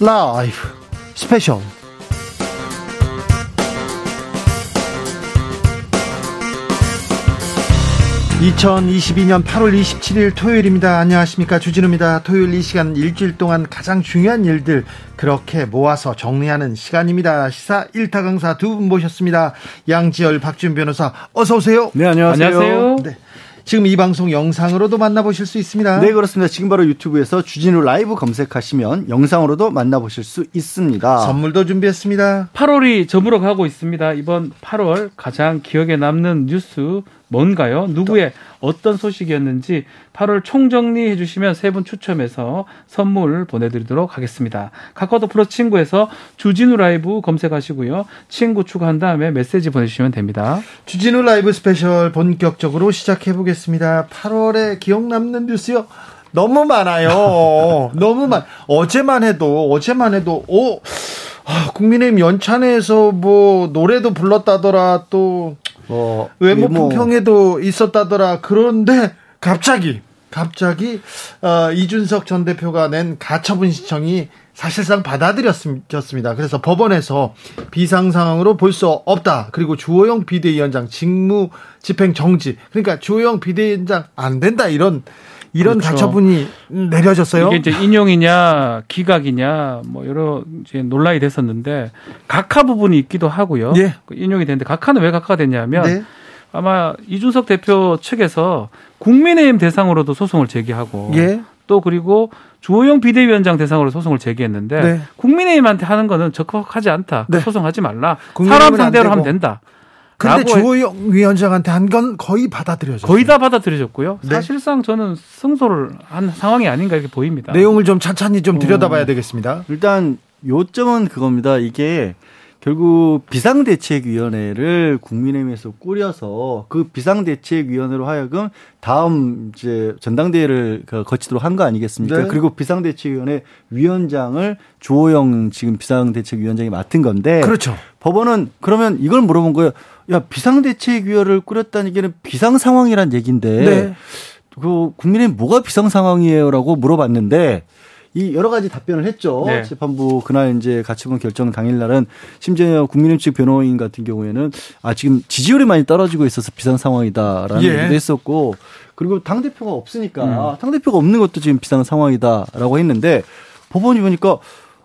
라이브 스페셜 2022년 8월 27일 토요일입니다. 안녕하십니까. 주진우입니다. 토요일 이 시간 일주일 동안 가장 중요한 일들 그렇게 모아서 정리하는 시간입니다. 시사 1타 강사 두 분 모셨습니다. 양지열, 박준 변호사 어서 오세요. 네, 안녕하세요. 안녕하세요. 네. 지금 이 방송 영상으로도 만나보실 수 있습니다. 네, 그렇습니다. 지금 바로 유튜브에서 주진우 라이브 검색하시면 영상으로도 만나보실 수 있습니다. 선물도 준비했습니다. 8월이 저물어 가고 있습니다. 이번 8월 가장 기억에 남는 뉴스 뭔가요? 누구의 어떤 소식이었는지 8월 총정리해 주시면 세 분 추첨해서 선물 보내드리도록 하겠습니다. 카카오톡 플러스 친구에서 주진우 라이브 검색하시고요. 친구 추가한 다음에 메시지 보내주시면 됩니다. 주진우 라이브 스페셜 본격적으로 시작해 보겠습니다. 8월에 기억 남는 뉴스요. 너무 많아요. 너무 많. 어제만 해도 어제만 해도 오 아, 국민의힘 연찬회에서 뭐 노래도 불렀다더라 또 어, 외모 뭐, 폭행에도 있었다더라. 그런데 갑자기 갑자기 어, 이준석 전 대표가 낸 가처분 신청이 사실상 받아들였습니다. 그래서 법원에서 비상 상황으로 볼 수 없다. 그리고 주호영 비대위원장 직무 집행 정지. 그러니까 주호영 비대위원장 안 된다 이런 이런 그렇죠. 가처분이 내려졌어요. 이게 이제 인용이냐 기각이냐 뭐 여러 이제 논란이 됐었는데 각하 부분이 있기도 하고요. 예. 그 인용이 됐는데 각하는 왜 각하가 됐냐면 네. 아마 이준석 대표 측에서 국민의힘 대상으로도 소송을 제기하고 예. 또 그리고 주호영 비대위원장 대상으로 소송을 제기했는데 네. 국민의힘한테 하는 거는 적합하지 않다. 네. 소송하지 말라. 사람 안 상대로. 하면 된다. 근데 주호영 위원장한테 한 건 거의 받아들여졌어요. 거의 다 받아들여졌고요. 네. 사실상 저는 승소를 한 상황이 아닌가 이렇게 보입니다. 내용을 좀 찬찬히 좀 들여다봐야 되겠습니다. 일단 요점은 그겁니다. 이게 결국 비상대책위원회를 국민의힘에서 꾸려서 그 비상대책위원회로 하여금 다음 이제 전당대회를 그 거치도록 한 거 아니겠습니까? 네. 그리고 비상대책위원회 위원장을 주호영 지금 비상대책위원장이 맡은 건데 그렇죠. 법원은 그러면 이걸 물어본 거예요. 야 비상대책위원회를 꾸렸다는 얘기는 비상 상황이란 얘기인데 네. 그 국민의힘 뭐가 비상 상황이에요라고 물어봤는데 이 여러 가지 답변을 했죠. 네. 재판부 그날 이제 가처분 결정 당일 날은 심지어 국민의힘 측 변호인 같은 경우에는 아 지금 지지율이 많이 떨어지고 있어서 비상 상황이다라는 예. 얘기도 했었고 그리고 당 대표가 없으니까 음. 당 대표가 없는 것도 지금 비상 상황이다라고 했는데 법원이 보니까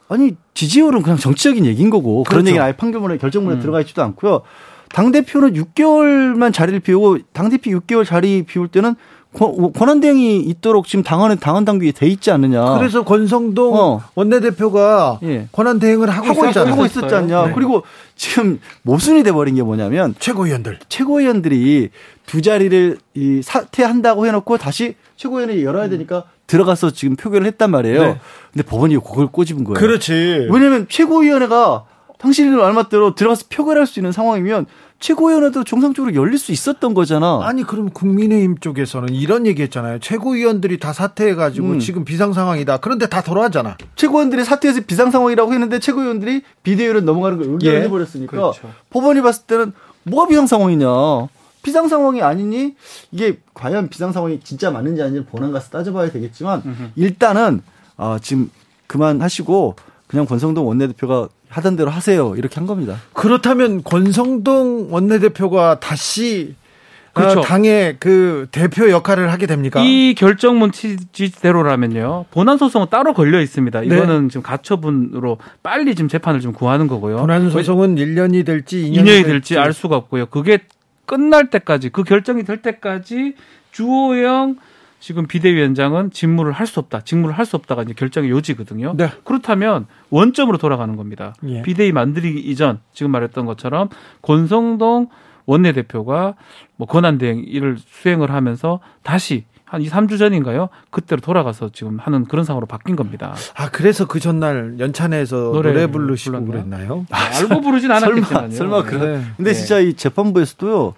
아니 지지율은 그냥 정치적인 얘기인 거고 그런 그렇죠. 얘기는 아예 판결문에 결정문에 음. 들어가 있지도 않고요. 당 대표는 6개월만 자리를 비우고 당 대표 6개월 자리 비울 때는 권- 권한 대행이 있도록 지금 당헌에 당헌 당규에 돼 있지 않느냐. 그래서 권성동 어. 원내대표가 예. 권한 대행을 하고, 하고, 있, 있었잖아요. 하고 있었지 않냐. 네. 그리고 지금 모순이 돼 버린 게 뭐냐면 최고위원들. 최고위원들이 두 자리를 이 사퇴한다고 해놓고 다시 최고위원회 열어야 되니까 들어가서 지금 표결을 했단 말이에요. 네. 근데 법원이 그걸 꼬집은 거예요. 그렇지. 왜냐면 최고위원회가 당신의 말맞대로 들어가서 표결할 수 있는 상황이면 최고위원회도 정상적으로 열릴 수 있었던 거잖아. 아니 그럼 국민의힘 쪽에서는 이런 얘기했잖아요. 최고위원들이 다 사퇴해가지고 음. 지금 비상 상황이다. 그런데 다 돌아가잖아. 최고위원들이 사퇴해서 비상 상황이라고 했는데 최고위원들이 비대위로 넘어가는 걸 의결을 예. 해버렸으니까 그렇죠. 법원이 봤을 때는 뭐가 비상 상황이냐. 비상 상황이 아니니 이게 과연 비상 상황이 진짜 맞는지 아닌지 본안 가서 따져봐야 되겠지만 일단은 아, 지금 그만하시고 그냥 권성동 원내대표가 하던 대로 하세요 이렇게 한 겁니다. 그렇다면 권성동 원내대표가 다시 그렇죠. 어, 당의 그 대표 역할을 하게 됩니까? 이 결정문 취지대로라면요. 본안 소송은 따로 걸려 있습니다. 네. 이거는 지금 가처분으로 빨리 지금 재판을 좀 구하는 거고요. 본안 소송은 1년이 될지 2년이, 2년이 될지 알 수가 없고요. 그게 끝날 때까지 그 결정이 될 때까지 주호영 지금 비대위원장은 직무를 할 수 없다. 직무를 할 수 없다가 이제 결정의 요지거든요. 네. 그렇다면 원점으로 돌아가는 겁니다. 예. 비대위 만들기 이전 지금 말했던 것처럼 권성동 원내대표가 뭐 권한 대행 일을 수행을 하면서 다시 한 2, 3주 전인가요? 그때로 돌아가서 지금 하는 그런 상황으로 바뀐 겁니다. 아 그래서 그 전날 연찬회에서 노래, 노래 부르시고 불렀나? 그랬나요? 알고 부르진 설마 않았겠지만요. 설마 그런. 네. 근데 네. 진짜 이 재판부에서도요.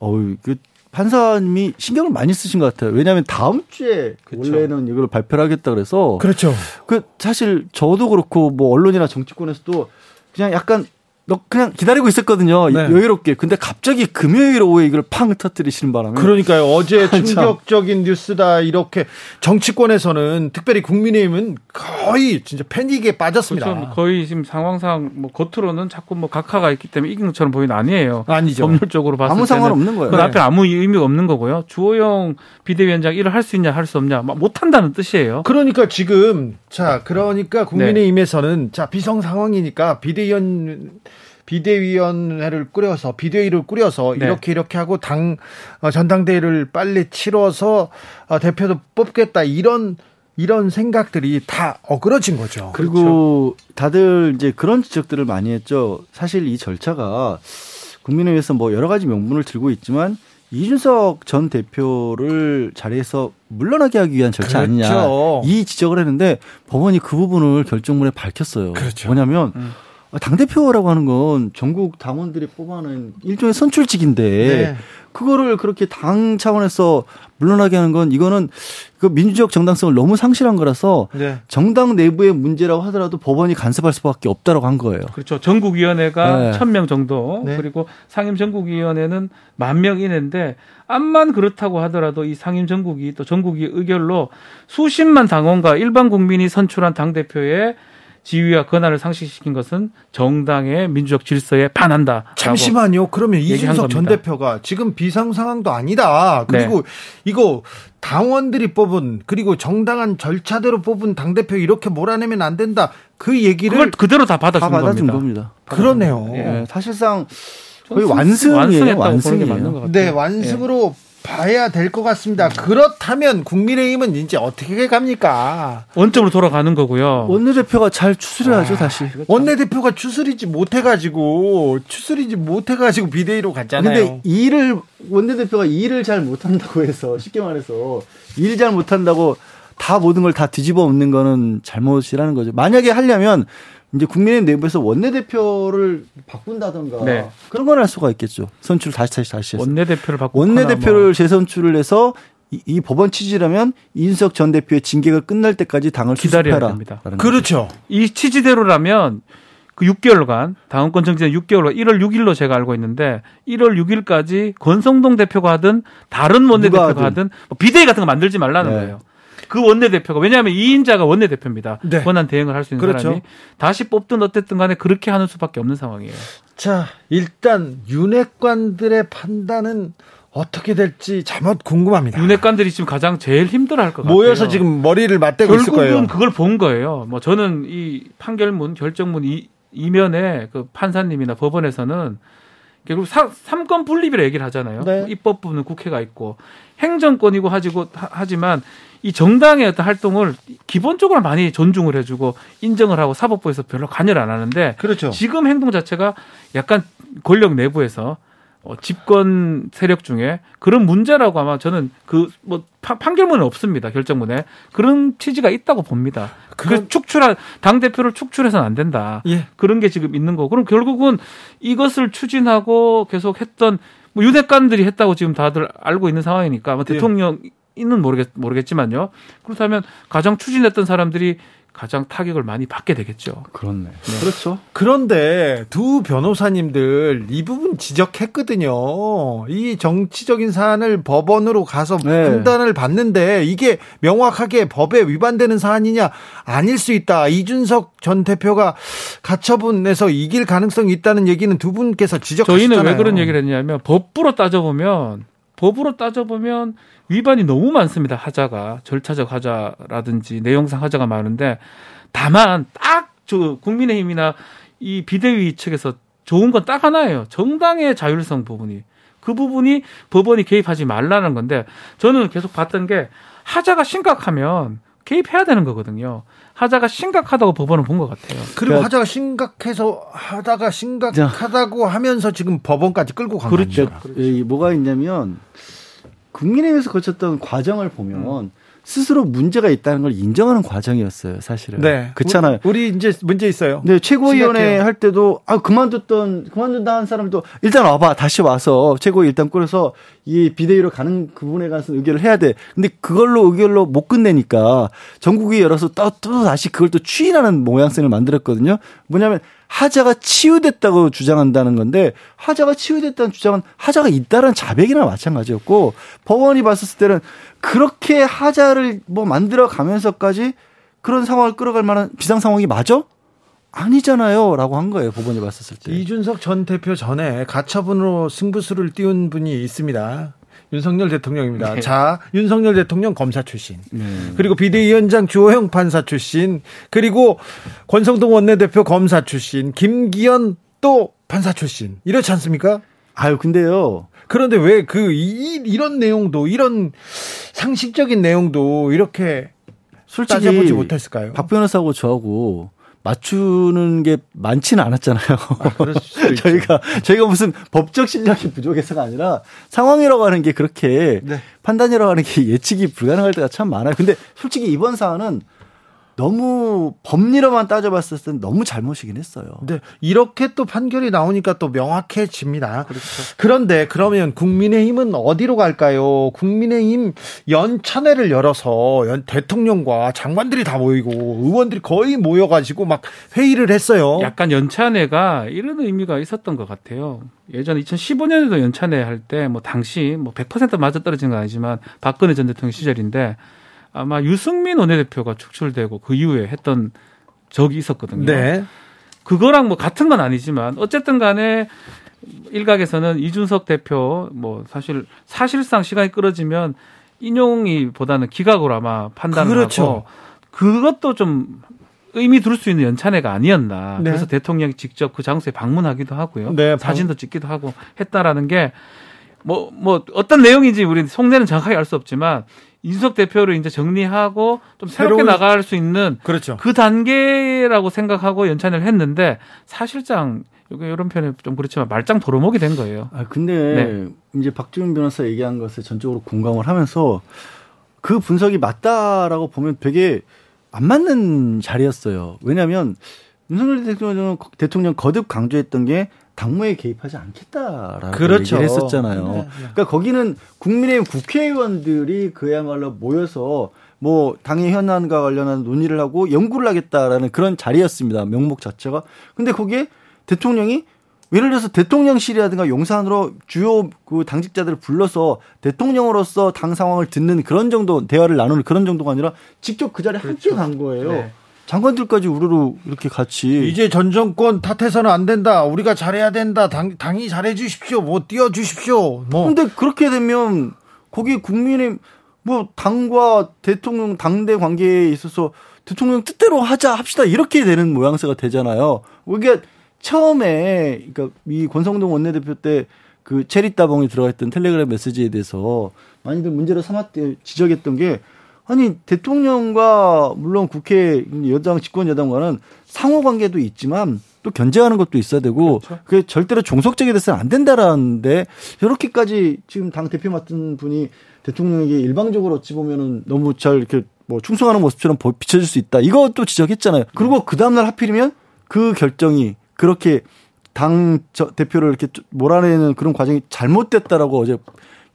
어우 그 판사님이 신경을 많이 쓰신 것 같아요. 왜냐하면 다음 주에 그쵸. 원래는 이걸 발표를 하겠다 그래서 그렇죠. 그 사실 저도 그렇고 뭐 언론이나 정치권에서도 그냥 약간 너 그냥 기다리고 있었거든요. 네. 여유롭게. 근데 갑자기 금요일 오후에 이걸 팡 터뜨리시는 바람에. 그러니까요. 어제 참. 충격적인 뉴스다. 이렇게 정치권에서는 특별히 국민의힘은 거의 진짜 패닉에 빠졌습니다. 그렇죠. 거의 지금 상황상 뭐 겉으로는 자꾸 뭐 각하가 있기 때문에 이긴 것처럼 보이는 아니에요. 아니죠. 법률적으로 봤을 아무 때는 상관 없는 거예요. 그 네. 앞에 아무 의미가 없는 거고요. 주호영 비대위원장 일을 할 수 있냐 할 수 없냐 못 한다는 뜻이에요. 그러니까 지금 자 그러니까 국민의힘에서는 자 비상 상황이니까 비대위원 비대위원회를 꾸려서 비대위를 꾸려서 네. 이렇게 이렇게 하고 당 어, 전당대회를 빨리 치러서 어, 대표도 뽑겠다 이런 이런 생각들이 다 어그러진 거죠. 그리고 다들 이제 그런 지적들을 많이 했죠. 사실 이 절차가 국민의힘에서 뭐 여러 가지 명분을 들고 있지만 이준석 전 대표를 자리에서 물러나게 하기 위한 절차 그렇죠. 아니냐 이 지적을 했는데 법원이 그 부분을 결정문에 밝혔어요. 그렇죠. 뭐냐면 음. 당 대표라고 하는 건 전국 당원들이 뽑아낸 일종의 선출직인데 네. 그거를 그렇게 당 차원에서 물러나게 하는 건 이거는 그 민주적 정당성을 너무 상실한 거라서 네. 정당 내부의 문제라고 하더라도 법원이 간섭할 수밖에 없다라고 한 거예요. 그렇죠. 전국위원회가 네. 1000명 정도 네. 그리고 상임 전국위원회는 만 명 이내인데 암만 그렇다고 하더라도 이 상임 전국이 또 전국위 의결로 수십만 당원과 일반 국민이 선출한 당대표의 지위와 권한을 상실시킨 것은 정당의 민주적 질서에 반한다. 잠시만요. 그러면 이준석 전. 대표가 지금 비상 상황도 아니다. 그리고 이거 당원들이 뽑은 그리고 정당한 절차대로 뽑은 당 대표 이렇게 몰아내면 안 된다. 그 얘기를 그걸 그대로 다다 받아준 받아준 겁니다. 겁니다. 그러네요. 예, 사실상 거의 완승이에요. 완승이에요. 맞는 것 같아요. 네, 완승으로 봐야 될 것 같습니다. 그렇다면 국민의힘은 이제 어떻게 갑니까? 원점으로 돌아가는 거고요. 원내대표가 잘 추스려야죠, 다시. 원내대표가 추스리지 못해가지고 추스리지 못해가지고 비대위로 갔잖아요. 근데 일을 원내대표가 일을 잘 못한다고 해서 쉽게 말해서 일 잘 못한다고 다 모든 걸 다 뒤집어 엎는 거는 잘못이라는 거죠. 만약에 하려면 이제 국민의힘 내부에서 원내대표를 바꾼다던가 네. 그런 건할 수가 있겠죠. 선출 다시 다시 다시 해서. 원내대표를 바꾸고 원내대표를 재선출을 해서 이, 이 법원 취지라면 이준석 전 대표의 징계가 끝날 때까지 당을 기다려야. 됩니다. 그렇죠. 이 취지대로라면 그 6개월간 당원권 정지는 6개월로 1월 6일로 제가 알고 있는데 1월 6일까지 권성동 대표가 하든 다른 원내대표가 누가 하든 뭐 비대위 같은 거 만들지 말라는 네. 거예요. 그 원내대표가 왜냐하면 2인자가 원내대표입니다. 네. 권한 대행을 할 수 있는 그렇죠. 사람이 다시 뽑든 어쨌든 간에 그렇게 하는 수밖에 없는 상황이에요. 자, 일단 윤핵관들의 판단은 어떻게 될지 잘못 궁금합니다. 윤핵관들이 지금 가장 제일 힘들어할 것 같아요. 모여서 지금 머리를 맞대고 있을 거예요. 결국은 그걸 본 거예요. 뭐 저는 이 판결문 결정문 이, 이면에 그 판사님이나 법원에서는 결국 사, 삼권 분립이라 얘기를 하잖아요. 네. 입법부는 국회가 있고 행정권이고 하지고 하- 하지만 이 정당의 어떤 활동을 기본적으로 많이 존중을 해주고 인정을 하고 사법부에서 별로 관여를 안 하는데 그렇죠. 지금 행동 자체가 약간 권력 내부에서 어, 집권 세력 중에 그런 문제라고 아마 저는 그 뭐 판결문은 없습니다 결정문에 그런 취지가 있다고 봅니다. 그런- 그 축출한 당 대표를 축출해서는 안 된다. 예. 그런 게 지금 있는 거고 그럼 결국은 이것을 추진하고 계속 했던 뭐 윤핵관들이 했다고 지금 다들 알고 있는 상황이니까 뭐 예. 대통령 이는 모르겠 모르겠지만요. 그렇다면 가장 추진했던 사람들이 가장 타격을 많이 받게 되겠죠. 그렇네. 그렇죠. 그런데 두 변호사님들 이 부분 지적했거든요. 이 정치적인 사안을 법원으로 가서 네. 판단을 받는데 이게 명확하게 법에 위반되는 사안이냐 아닐 수 있다. 이준석 전 대표가 가처분에서 이길 가능성이 있다는 얘기는 두 분께서 지적하셨잖아요. 저희는 왜 그런 얘기를 했냐면 법부로 따져보면 법으로 따져보면 위반이 너무 많습니다. 하자가 절차적 하자라든지 내용상 하자가 많은데 다만 딱 저 국민의힘이나 이 비대위 측에서 좋은 건 딱 하나예요. 정당의 자율성 부분이 그 부분이 법원이 개입하지 말라는 건데 저는 계속 봤던 게 하자가 심각하면 개입해야 되는 거거든요. 하자가 심각하다고 법원은 본 것 같아요. 그리고 그러니까- 하자가 심각해서 하다가 심각하다고 하면서 지금 법원까지 끌고 간 그렇죠. 겁니다. 이 뭐가 있냐면 국민의힘에서 거쳤던 과정을 보면 스스로 문제가 있다는 걸 인정하는 과정이었어요, 사실은. 네. 그렇잖아요. 우리, 우리 이제 문제 있어요. 네, 최고위원회 심각해요. 할 때도 아 그만뒀던 그만둔다 한 사람도 일단 와봐 다시 와서 최고위 일단 꾸려서 이 비대위로 가는 부분에 관해서 의결을 해야 돼. 근데 그걸로 의결로 못 끝내니까 전국위 열어서 또, 또 다시 그걸 또 추인하는 모양새를 만들었거든요. 뭐냐면 하자가 치유됐다고 주장한다는 건데 하자가 치유됐다는 주장은 하자가 있다는 자백이나 마찬가지였고 법원이 봤었을 때는 그렇게 하자를 뭐 만들어 가면서까지 그런 상황을 끌어갈 만한 비상 상황이 맞아? 아니잖아요. 라고 한 거예요. 법원이 봤었을 때. 이준석 전 대표 전에 가처분으로 승부수를 띄운 분이 있습니다. 윤석열 대통령입니다. 네. 자, 윤석열 대통령 검사 출신. 네. 그리고 비대위원장 주호영 판사 출신. 그리고 권성동 원내대표 검사 출신. 김기현 또 판사 출신. 이렇지 않습니까? 아유, 근데요. 그런데 왜 그, 이, 이런 내용도, 이런 상식적인 내용도 이렇게 솔직히 따져보지 못했을까요? 박 변호사하고 저하고 맞추는 게 많지는 않았잖아요. 아, 저희가 저희가 무슨 법적 실력이 부족해서가 아니라 상황이라고 하는 게 그렇게 네. 판단이라고 하는 게 예측이 불가능할 때가 참 많아요. 근데 솔직히 이번 사안은 너무 법리로만 따져봤을 땐 너무 잘못이긴 했어요. 네, 이렇게 또 판결이 나오니까 또 명확해집니다. 그렇죠. 그런데 그러면 국민의힘은 어디로 갈까요? 국민의힘 연찬회를 열어서 연, 대통령과 장관들이 다 모이고 의원들이 거의 모여가지고 막 회의를 했어요. 약간 연찬회가 이런 의미가 있었던 것 같아요. 예전 2015년에도 연찬회 할 때 뭐 당시 뭐 100% 맞아 떨어진 건 아니지만 박근혜 전 대통령 시절인데 아마 유승민 원내대표가 축출되고 그 이후에 했던 적이 있었거든요. 네. 그거랑 뭐 같은 건 아니지만 어쨌든 간에 일각에서는 이준석 대표 뭐 사실 사실상 시간이 끌어지면 인용이 보다는 기각으로 아마 판단을 그렇죠. 하고 그것도 좀 의미 둘 수 있는 연찬회가 아니었나. 네. 그래서 대통령이 직접 그 장소에 방문하기도 하고요. 네, 사진도 찍기도 하고 했다라는 게 뭐, 뭐, 어떤 내용인지 우리 속내는 정확하게 알 수 없지만 이준석 대표를 이제 정리하고 좀 새롭게 나갈 수 있는 그렇죠. 그 단계라고 생각하고 연찬을 했는데 사실상 이런 표현이 좀 그렇지만 말짱 도루묵이 된 거예요. 아 근데 네. 이제 박지훈 변호사 얘기한 것에 전적으로 공감을 하면서 그 분석이 맞다라고 보면 되게 안 맞는 자리였어요. 왜냐하면 윤석열 대통령, 대통령 거듭 강조했던 게 당무에 개입하지 않겠다라고 그렇죠. 얘기를 했었잖아요. 네, 네. 그러니까 거기는 국민의힘 국회의원들이 그야말로 모여서 뭐 당의 현안과 관련한 논의를 하고 연구를 하겠다라는 그런 자리였습니다. 명목 자체가. 근데 거기에 대통령이 예를 들어서 대통령실이라든가 용산으로 주요 그 당직자들을 불러서 대통령으로서 당 상황을 듣는 그런 정도 대화를 나누는 그런 정도가 아니라 직접 그 자리에 그렇죠. 함께 간 거예요. 네. 장관들까지 우르르 이렇게 같이 이제 전 정권 탓해서는 안 된다. 우리가 잘해야 된다. 당, 당이 잘해 주십시오. 뭐 띄워 주십시오. 뭐. 근데 그렇게 되면 거기 국민의 뭐 당과 대통령 당대 관계에 있어서 대통령 뜻대로 하자 합시다 이렇게 되는 모양새가 되잖아요. 그러니까 처음에 그러니까 이 권성동 원내대표 때 그 체리 따봉이 들어가 있던 텔레그램 메시지에 대해서 많이들 문제로 삼았대 지적했던 게 아니 대통령과 물론 국회 여당 집권 여당과는 상호 관계도 있지만 또 견제하는 것도 있어야 되고 그렇죠. 그게 절대로 종속적이 돼서는 안 된다라는데 이렇게까지 지금 당 대표 맡은 분이 대통령에게 일방적으로 어찌 보면은 너무 잘 이렇게 뭐 충성하는 모습처럼 비춰질 수 있다. 이것도 지적했잖아요. 그리고 그 다음날 하필이면 그 결정이 그렇게 당 대표를 이렇게 몰아내는 그런 과정이 잘못됐다라고 어제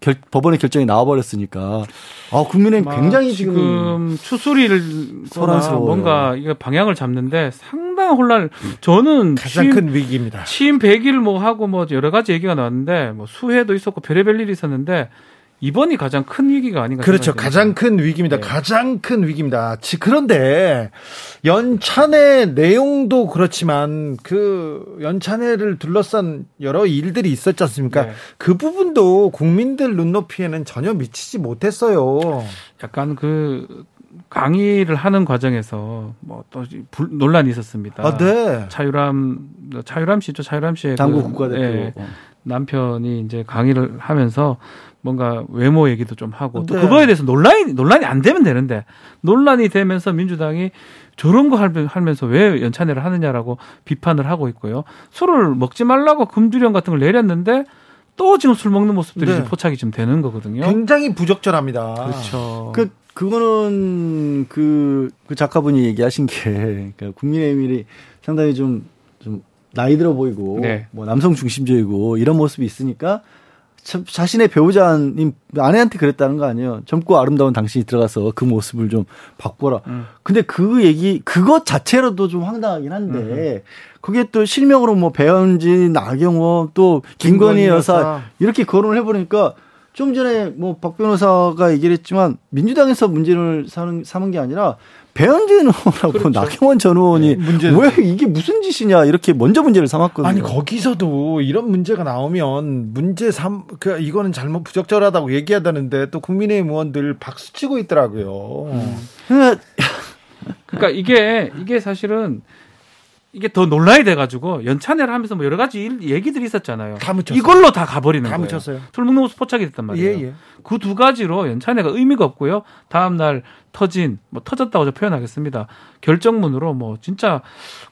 결, 법원의 결정이 나와버렸으니까 아 국민의힘 굉장히 지금, 지금 추스리를 소란스러워 뭔가 이거 방향을 잡는데 상당한 혼란. 저는 가장 취임, 큰 위기입니다. 취임 100일 뭐 하고 뭐 여러 가지 얘기가 나왔는데 뭐 수해도 있었고 별의별 일이 있었는데 이번이 가장 큰 위기가 아닌가 그렇죠. 가장 큰 위기입니다. 네. 가장 큰 위기입니다. 그런데 연찬의 내용도 그렇지만 그 연찬회를 둘러싼 여러 일들이 있었지 않습니까? 네. 그 부분도 국민들 눈높이에는 전혀 미치지 못했어요. 약간 그 강의를 하는 과정에서 뭐 또 논란이 있었습니다. 아, 네. 차유람 차유람 씨죠. 차유람 씨의 당구 그, 국가대표 예, 남편이 이제 강의를 하면서 뭔가 외모 얘기도 좀 하고 또 네. 그거에 대해서 논란이 논란이 안 되면 되는데 논란이 되면서 민주당이 저런 거 하면서 왜 연찬회를 하느냐라고 비판을 하고 있고요. 술을 먹지 말라고 금주령 같은 걸 내렸는데 또 지금 술 먹는 모습들이 네. 포착이 좀 되는 거거든요. 굉장히 부적절합니다. 그렇죠. 그 그거는 그, 그 작가분이 얘기하신 게 그러니까 국민의힘이 상당히 좀좀 나이 들어 보이고 네. 뭐 남성 중심적이고 이런 모습이 있으니까 자신의 배우자님 아내한테 그랬다는 거 아니에요. 젊고 아름다운 당신이 들어가서 그 모습을 좀 바꿔라. 음. 근데 그 얘기 그것 자체로도 좀 황당하긴 한데 음. 그게 또 실명으로 뭐 배현진, 나경원 또 김건희 여사, 여사 이렇게 거론을 해버리니까 좀 전에 뭐 박 변호사가 얘기를 했지만 민주당에서 문제를 삼은, 삼은 게 아니라 배현진 의원하고 그렇죠. 나경원 전 의원이 네, 왜 이게 무슨 짓이냐 이렇게 먼저 문제를 삼았거든요. 아니 거기서도 이런 문제가 나오면 문제 삼 그 이거는 잘못 부적절하다고 얘기하다는데 또 국민의힘 의원들 박수 치고 있더라고요. 음. 그러니까 이게 이게 사실은 이게 더 논란이 돼가지고 연찬회를 하면서 뭐 여러 가지 얘기들이 있었잖아요. 다 묻혔어요. 이걸로 다 가버리는 다 거예요. 묻혔어요. 모습 포착이 됐단 말이에요. 예, 예. 그 두 가지로 연찬회가 의미가 없고요. 다음 날 터진 뭐 터졌다고 저 표현하겠습니다. 결정문으로 뭐 진짜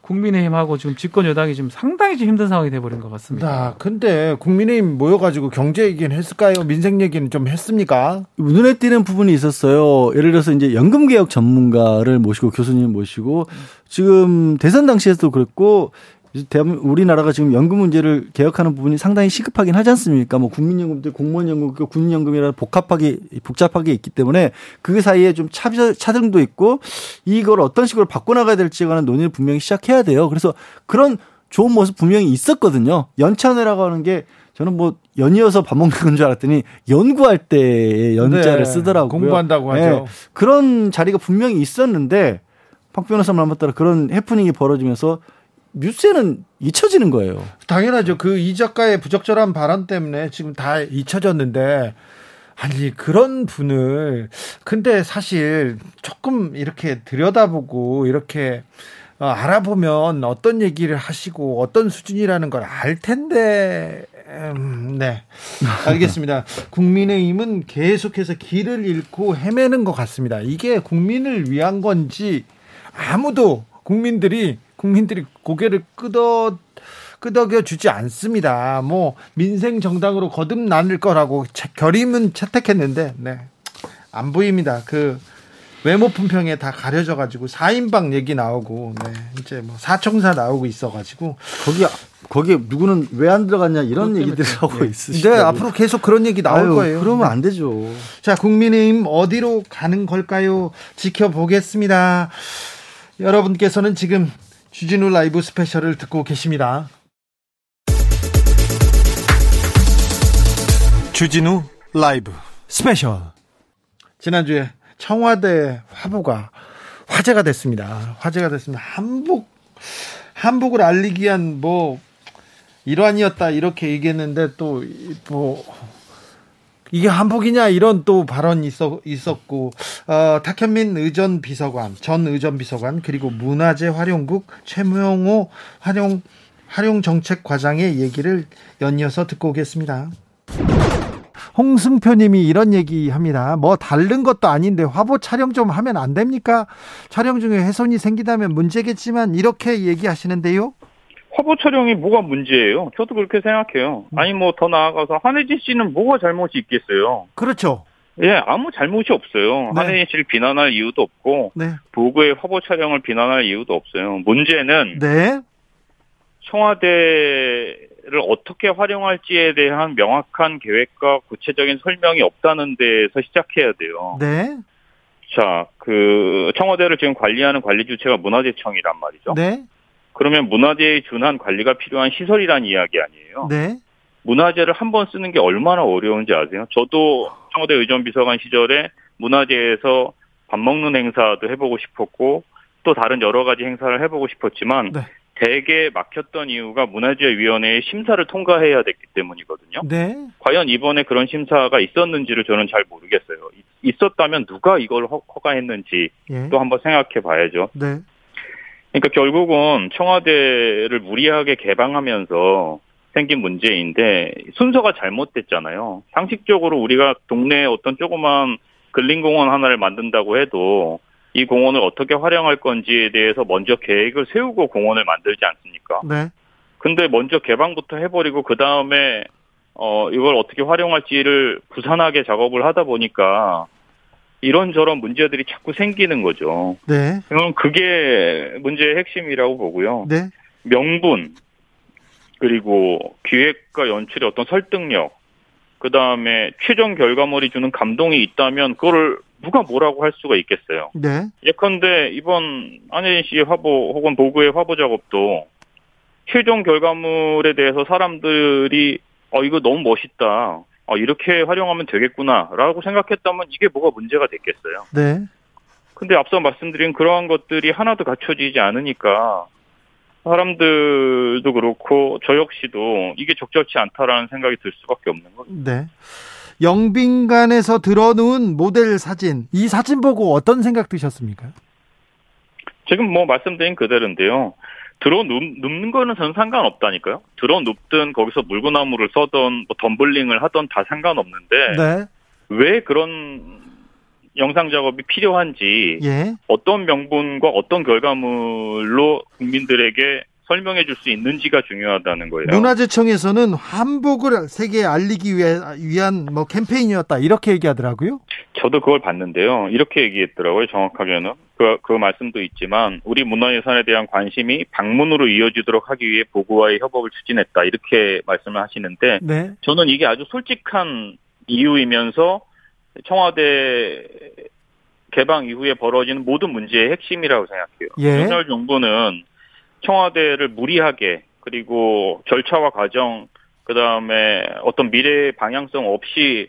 국민의힘하고 지금 집권 여당이 지금 상당히 좀 힘든 상황이 돼버린 것 같습니다. 아, 근데 국민의힘 모여가지고 경제 얘기는 했을까요? 민생 얘기는 좀 했습니까? 눈에 띄는 부분이 있었어요. 예를 들어서 이제 연금 개혁 전문가를 모시고 교수님 모시고 지금 대선 당시에도 그랬고 대한민국 우리나라가 지금 연금 문제를 개혁하는 부분이 상당히 시급하긴 하지 않습니까? 뭐 국민연금도 공무원연금, 군인연금이라 복합하게 복잡하게 있기 때문에 그 사이에 좀 차, 차등도 있고 이걸 어떤 식으로 바꿔나가야 될지에 관한 논의를 분명히 시작해야 돼요. 그래서 그런 좋은 모습 분명히 있었거든요. 연찬회라고 하는 게 저는 뭐 연이어서 밥 먹는 건 줄 알았더니 연구할 때 연자를 네, 쓰더라고요. 공부한다고 하죠. 네, 그런 자리가 분명히 있었는데 박 변호사 말 맞따라 그런 해프닝이 벌어지면서 뉴스에는 잊혀지는 거예요. 당연하죠. 그 이 작가의 부적절한 발언 때문에 지금 다 잊혀졌는데 아니 그런 분을 근데 사실 조금 이렇게 들여다보고 이렇게 어, 알아보면 어떤 얘기를 하시고 어떤 수준이라는 걸 알 텐데 음, 네 알겠습니다. 국민의힘은 계속해서 길을 잃고 헤매는 것 같습니다. 이게 국민을 위한 건지 아무도 국민들이 국민들이 고개를 끄덕 끄덕여 주지 않습니다. 뭐 민생 정당으로 거듭나는 거라고 결임은 채택했는데 네. 안 보입니다. 그 외모 품평에 다 가려져 가지고 4인방 얘기 나오고 네. 이제 뭐 사청사 나오고 있어 가지고 거기 거기 누구는 왜 안 들어갔냐 이런 얘기들 하고 예. 있으시죠. 네, 앞으로 계속 그런 얘기 나올 아유, 거예요. 그러면 안 되죠. 자, 국민의힘 어디로 가는 걸까요? 지켜보겠습니다. 여러분께서는 지금 주진우 라이브 스페셜을 듣고 계십니다. 주진우 라이브 스페셜. 지난주에 청와대 화보가 화제가 됐습니다. 화제가 됐습니다. 한복, 한복을 알리기 위한 뭐, 일환이었다, 이렇게 얘기했는데 또, 뭐, 이게 한복이냐 이런 또 발언이 있었, 있었고 어, 탁현민 의전 비서관 전 의전 비서관 그리고 문화재 활용국 최명호 활용 활용 정책 과장의 얘기를 연이어서 듣고 오겠습니다. 홍승표 님이 이런 얘기 합니다. 뭐 다른 것도 아닌데 화보 촬영 좀 하면 안 됩니까? 촬영 중에 훼손이 생기다면 문제겠지만 이렇게 얘기하시는데요. 화보 촬영이 뭐가 문제예요? 저도 그렇게 생각해요. 음. 아니 뭐 더 나아가서 한혜진 씨는 뭐가 잘못이 있겠어요? 그렇죠. 예, 아무 잘못이 없어요. 네. 한혜진 씨를 비난할 이유도 없고 네. 보고의 화보 촬영을 비난할 이유도 없어요. 문제는 네. 청와대를 어떻게 활용할지에 대한 명확한 계획과 구체적인 설명이 없다는 데서 시작해야 돼요. 네. 자, 그 청와대를 지금 관리하는 관리 주체가 문화재청이란 말이죠. 네. 그러면 문화재에 준한 관리가 필요한 시설이란 이야기 아니에요. 네. 문화재를 한 번 쓰는 게 얼마나 어려운지 아세요? 저도 청와대 의전비서관 시절에 문화재에서 밥 먹는 행사도 해보고 싶었고 또 다른 여러 가지 행사를 해보고 싶었지만 네. 대개 막혔던 이유가 문화재위원회의 심사를 통과해야 됐기 때문이거든요. 네. 과연 이번에 그런 심사가 있었는지를 저는 잘 모르겠어요. 있었다면 누가 이걸 허가했는지 예. 또 한번 생각해 봐야죠. 네. 그러니까 결국은 청와대를 무리하게 개방하면서 생긴 문제인데 순서가 잘못됐잖아요. 상식적으로 우리가 동네에 어떤 조그만 근린공원 하나를 만든다고 해도 이 공원을 어떻게 활용할 건지에 대해서 먼저 계획을 세우고 공원을 만들지 않습니까? 네. 근데 먼저 개방부터 해버리고 그 다음에 어 이걸 어떻게 활용할지를 부산하게 작업을 하다 보니까 이런저런 문제들이 자꾸 생기는 거죠. 네. 그럼 그게 문제의 핵심이라고 보고요. 네. 명분 그리고 기획과 연출의 어떤 설득력 그 다음에 최종 결과물이 주는 감동이 있다면 그거를 누가 뭐라고 할 수가 있겠어요. 네. 예컨대 이번 안혜진 씨 화보 혹은 보그의 화보 작업도 최종 결과물에 대해서 사람들이 어 이거 너무 멋있다. 어 이렇게 활용하면 되겠구나라고 생각했다면 이게 뭐가 문제가 됐겠어요. 네. 근데 앞서 말씀드린 그러한 것들이 하나도 갖춰지지 않으니까 사람들도 그렇고 저 역시도 이게 적절치 않다라는 생각이 들 수밖에 없는 거죠. 네. 영빈관에서 들어놓은 모델 사진, 이 사진 보고 어떤 생각 드셨습니까? 지금 뭐 말씀드린 그대로인데요. 들어 눕 는 거는 전 상관없다니까요. 들어 눕든 거기서 물구나무를 써던 뭐 덤블링을 하던 다 상관없는데 네. 왜 그런 영상 작업이 필요한지 예. 어떤 명분과 어떤 결과물로 국민들에게 설명해 줄 수 있는지가 중요하다는 거예요. 문화재청에서는 한복을 세계에 알리기 위한 뭐 캠페인이었다 이렇게 얘기하더라고요. 저도 그걸 봤는데요. 이렇게 얘기했더라고요. 정확하게는 그, 그 말씀도 있지만 우리 문화유산에 대한 관심이 방문으로 이어지도록 하기 위해 보고와의 협업을 추진했다 이렇게 말씀을 하시는데 네. 저는 이게 아주 솔직한 이유이면서 청와대 개방 이후에 벌어지는 모든 문제의 핵심이라고 생각해요. 예. 윤석열 정부는 청와대를 무리하게 그리고 절차와 과정 그 다음에 어떤 미래 방향성 없이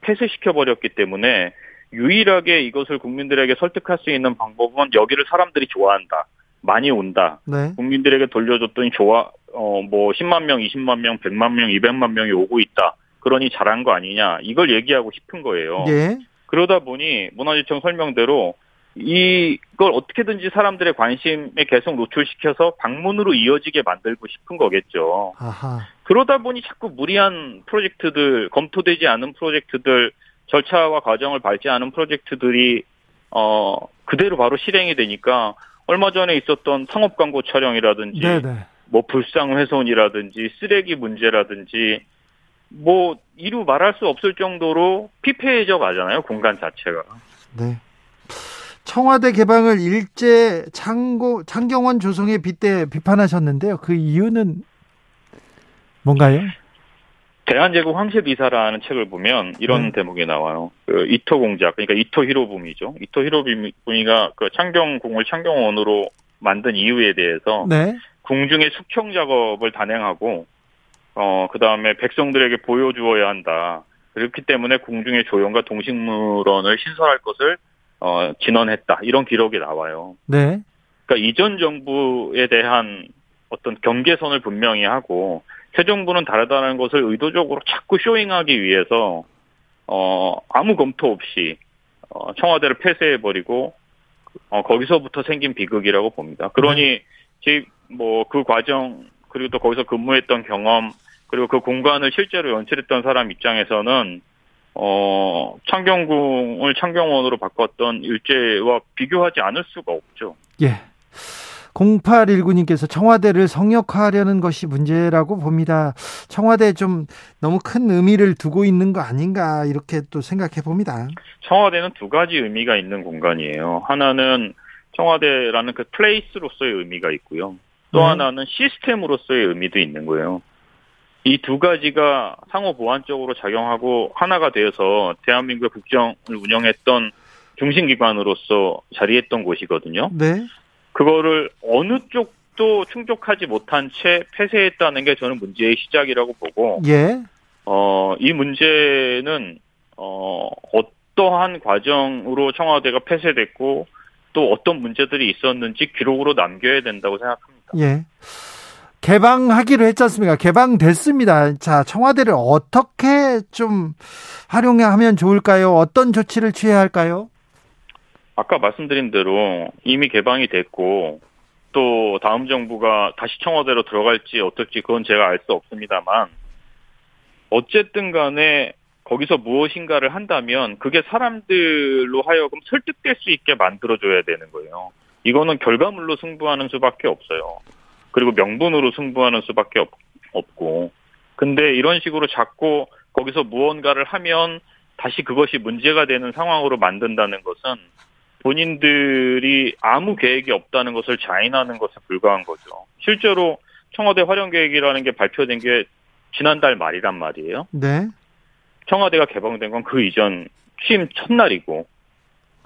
폐쇄시켜 버렸기 때문에 유일하게 이것을 국민들에게 설득할 수 있는 방법은 여기를 사람들이 좋아한다. 많이 온다. 네. 국민들에게 돌려줬더니 좋아, 어, 뭐, 10만 명, 20만 명, 100만 명, 200만 명이 오고 있다. 그러니 잘한 거 아니냐. 이걸 얘기하고 싶은 거예요. 예. 그러다 보니 문화재청 설명대로 이걸 어떻게든지 사람들의 관심에 계속 노출시켜서 방문으로 이어지게 만들고 싶은 거겠죠. 아하. 그러다 보니 자꾸 무리한 프로젝트들, 검토되지 않은 프로젝트들, 절차와 과정을 밟지 않은 프로젝트들이 어 그대로 바로 실행이 되니까 얼마 전에 있었던 상업 광고 촬영이라든지 네네. 뭐 불상 훼손이라든지 쓰레기 문제라든지 뭐 이루 말할 수 없을 정도로 피폐해져 가잖아요 공간 자체가. 네. 청와대 개방을 일제 창고 창경원 조성에 빗대 비판하셨는데요. 그 이유는 뭔가요? 대한제국 황실이사라는 책을 보면 이런 네. 대목이 나와요. 그 이토 공작, 그러니까 이토 히로부미죠. 이토 히로부미가 그 창경궁을 창경원으로 만든 이유에 대해서 네. 궁중의 숙청 작업을 단행하고 어 그 다음에 백성들에게 보여주어야 한다. 그렇기 때문에 궁중의 조형과 동식물원을 신설할 것을 어 진언했다. 이런 기록이 나와요. 네. 그러니까 이전 정부에 대한 어떤 경계선을 분명히 하고 새 정부는 다르다는 것을 의도적으로 자꾸 쇼잉하기 위해서 어 아무 검토 없이 어 청와대를 폐쇄해 버리고 어 거기서부터 생긴 비극이라고 봅니다. 그러니 네. 뭐그 과정 그리고 또 거기서 근무했던 경험 그리고 그 공간을 실제로 연출했던 사람 입장에서는 어 창경궁을 창경원으로 바꿨던 일제와 비교하지 않을 수가 없죠. 예. 0819님께서 청와대를 성역화하려는 것이 문제라고 봅니다. 청와대 좀 너무 큰 의미를 두고 있는 거 아닌가 이렇게 또 생각해 봅니다. 청와대는 두 가지 의미가 있는 공간이에요. 하나는 청와대라는 그 플레이스로서의 의미가 있고요. 또 네. 하나는 시스템으로서의 의미도 있는 거예요. 이 두 가지가 상호 보완적으로 작용하고 하나가 되어서 대한민국의 국정을 운영했던 중심기관으로서 자리했던 곳이거든요. 네. 그거를 어느 쪽도 충족하지 못한 채 폐쇄했다는 게 저는 문제의 시작이라고 보고, 예. 어, 이 문제는, 어, 어떠한 과정으로 청와대가 폐쇄됐고, 또 어떤 문제들이 있었는지 기록으로 남겨야 된다고 생각합니다. 예. 개방하기로 했지 않습니까? 개방됐습니다. 자, 청와대를 어떻게 좀 활용하면 좋을까요? 어떤 조치를 취해야 할까요? 아까 말씀드린 대로 이미 개방이 됐고 또 다음 정부가 다시 청와대로 들어갈지 어떨지 그건 제가 알 수 없습니다만 어쨌든 간에 거기서 무엇인가를 한다면 그게 사람들로 하여금 설득될 수 있게 만들어줘야 되는 거예요. 이거는 결과물로 승부하는 수밖에 없어요. 그리고 명분으로 승부하는 수밖에 없, 없고. 근데 이런 식으로 자꾸 거기서 무언가를 하면 다시 그것이 문제가 되는 상황으로 만든다는 것은 본인들이 아무 계획이 없다는 것을 자인하는 것에 불과한 거죠. 실제로 청와대 활용 계획이라는 게 발표된 게 지난달 말이란 말이에요. 네. 청와대가 개방된 건 그 이전 취임 첫날이고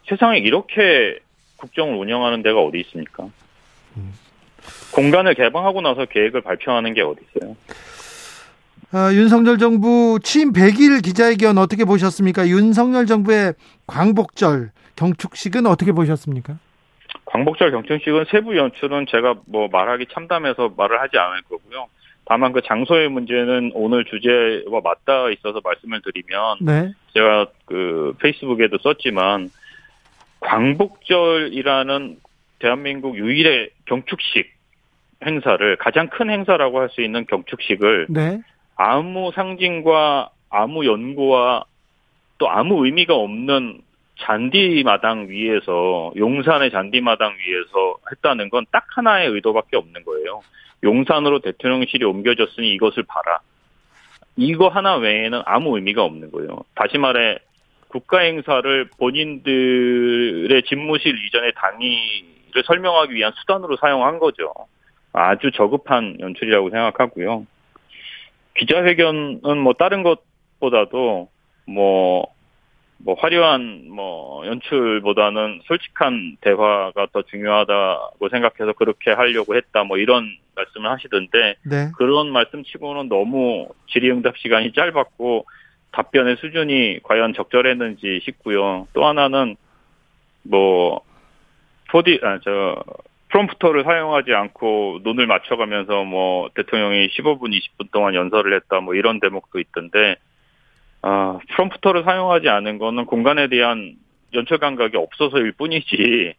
세상에 이렇게 국정을 운영하는 데가 어디 있습니까? 음. 공간을 개방하고 나서 계획을 발표하는 게 어디 있어요? 어, 윤석열 정부 취임 100일 기자회견 어떻게 보셨습니까? 윤석열 정부의 광복절 경축식은 어떻게 보셨습니까? 광복절 경축식은 세부 연출은 제가 뭐 말하기 참담해서 말을 하지 않을 거고요. 다만 그 장소의 문제는 오늘 주제와 맞닿아 있어서 말씀을 드리면 네. 제가 그 페이스북에도 썼지만 광복절이라는 대한민국 유일의 경축식 행사를 가장 큰 행사라고 할 수 있는 경축식을 네. 아무 상징과 아무 연고와 또 아무 의미가 없는 잔디마당 위에서 용산의 잔디마당 위에서 했다는 건 딱 하나의 의도밖에 없는 거예요. 용산으로 대통령실이 옮겨졌으니 이것을 봐라. 이거 하나 외에는 아무 의미가 없는 거예요. 다시 말해 국가 행사를 본인들의 집무실 이전의 당위를 설명하기 위한 수단으로 사용한 거죠. 아주 저급한 연출이라고 생각하고요. 기자회견은 뭐 다른 것보다도 뭐, 뭐 화려한 뭐 연출보다는 솔직한 대화가 더 중요하다고 생각해서 그렇게 하려고 했다 뭐 이런 말씀을 하시던데 네. 그런 말씀 치고는 너무 질의응답 시간이 짧았고 답변의 수준이 과연 적절했는지 싶고요. 또 하나는 뭐 4D 아저 프롬프터를 사용하지 않고 눈을 맞춰가면서 뭐 대통령이 15분, 20분 동안 연설을 했다 뭐 이런 대목도 있던데 아, 프롬프터를 사용하지 않은 거는 공간에 대한 연출 감각이 없어서일 뿐이지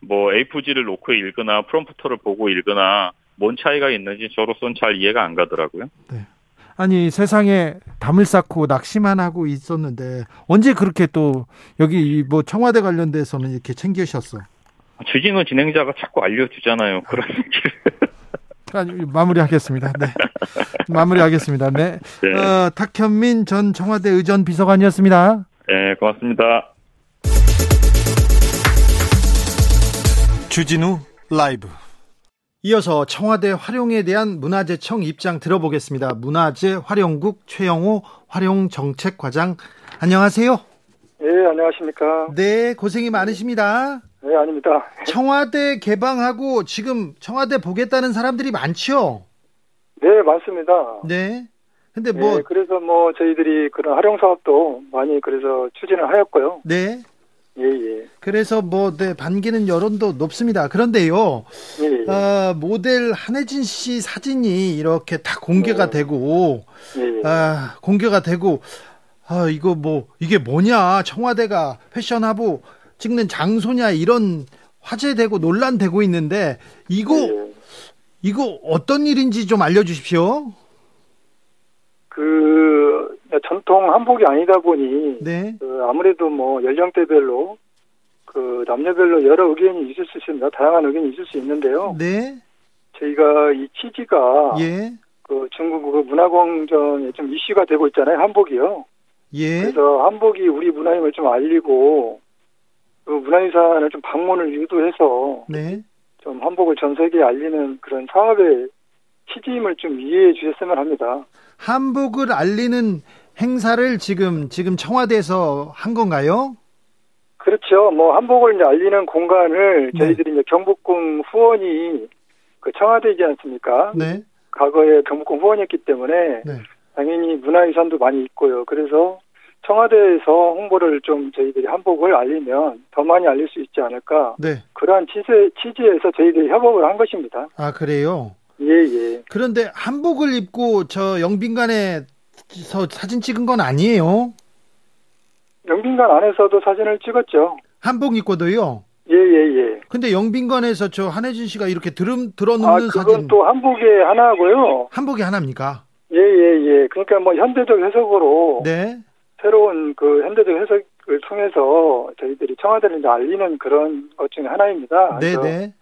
뭐 A4지를 놓고 읽거나 프롬프터를 보고 읽거나 뭔 차이가 있는지 저로서는 잘 이해가 안 가더라고요. 네. 아니 세상에 담을 쌓고 낚시만 하고 있었는데 언제 그렇게 또 여기 뭐 청와대 관련돼서는 이렇게 챙기셨어? 주진우 진행자가 자꾸 알려주잖아요. 그런 얘기를. 마무리하겠습니다. 네. 마무리하겠습니다. 네. 네. 어, 탁현민 전 청와대 의전 비서관이었습니다. 네, 고맙습니다. 주진우 라이브. 이어서 청와대 활용에 대한 문화재청 입장 들어보겠습니다. 문화재 활용국 최영호 활용정책과장 안녕하세요. 네, 안녕하십니까. 네, 고생이 많으십니다. 네, 아닙니다. 청와대 개방하고 지금 청와대 보겠다는 사람들이 많죠? 네, 많습니다. 네. 근데 뭐. 네, 그래서 뭐 저희들이 그런 활용 사업도 많이 그래서 추진을 하였고요. 네. 예, 예. 그래서 뭐, 네, 반기는 여론도 높습니다. 그런데요, 예, 예. 어, 모델 한혜진 씨 사진이 이렇게 다 공개가 네. 되고, 예, 예. 아, 공개가 되고, 아, 이거 뭐, 이게 뭐냐, 청와대가 패션하고 찍는 장소냐, 이런 화제되고 논란되고 있는데, 이거, 예. 이거 어떤 일인지 좀 알려주십시오. 그 전통 한복이 아니다 보니 네. 그 아무래도 뭐 연령대별로 그 남녀별로 여러 의견이 있을 수 있습니다. 다양한 의견이 있을 수 있는데요. 네. 저희가 이 취지가 예. 그 중국 그 문화공정에 좀 이슈가 되고 있잖아요. 한복이요. 예. 그래서 한복이 우리 문화임을 좀 알리고 그 문화유산을 좀 방문을 유도해서 네. 좀 한복을 전 세계에 알리는 그런 사업의 취지임을 좀 이해해 주셨으면 합니다. 한복을 알리는 행사를 지금 지금 청와대에서 한 건가요? 그렇죠. 뭐 한복을 이제 알리는 공간을 네. 저희들이 이제 경복궁 후원이 그 청와대이지 않습니까? 네. 과거에 경복궁 후원이었기 때문에 네. 당연히 문화유산도 많이 있고요. 그래서 청와대에서 홍보를 좀 저희들이 한복을 알리면 더 많이 알릴 수 있지 않을까. 네. 그러한 취재, 취지에서 저희들이 협업을 한 것입니다. 아, 그래요? 예, 예. 그런데 한복을 입고 저 영빈관에서 사진 찍은 건 아니에요? 영빈관 안에서도 사진을 찍었죠. 한복 입고도요? 예, 예, 예. 근데 영빈관에서 저 한혜진 씨가 이렇게 들음, 들어놓는 아, 그건 사진. 또 한복의 하나고요. 한복이 하나입니까? 예, 예, 예. 그러니까 뭐 현대적 해석으로. 네. 새로운 그 현대적 해석을 통해서 저희들이 청와대를 이제 알리는 그런 것 중에 하나입니다. 네, 네.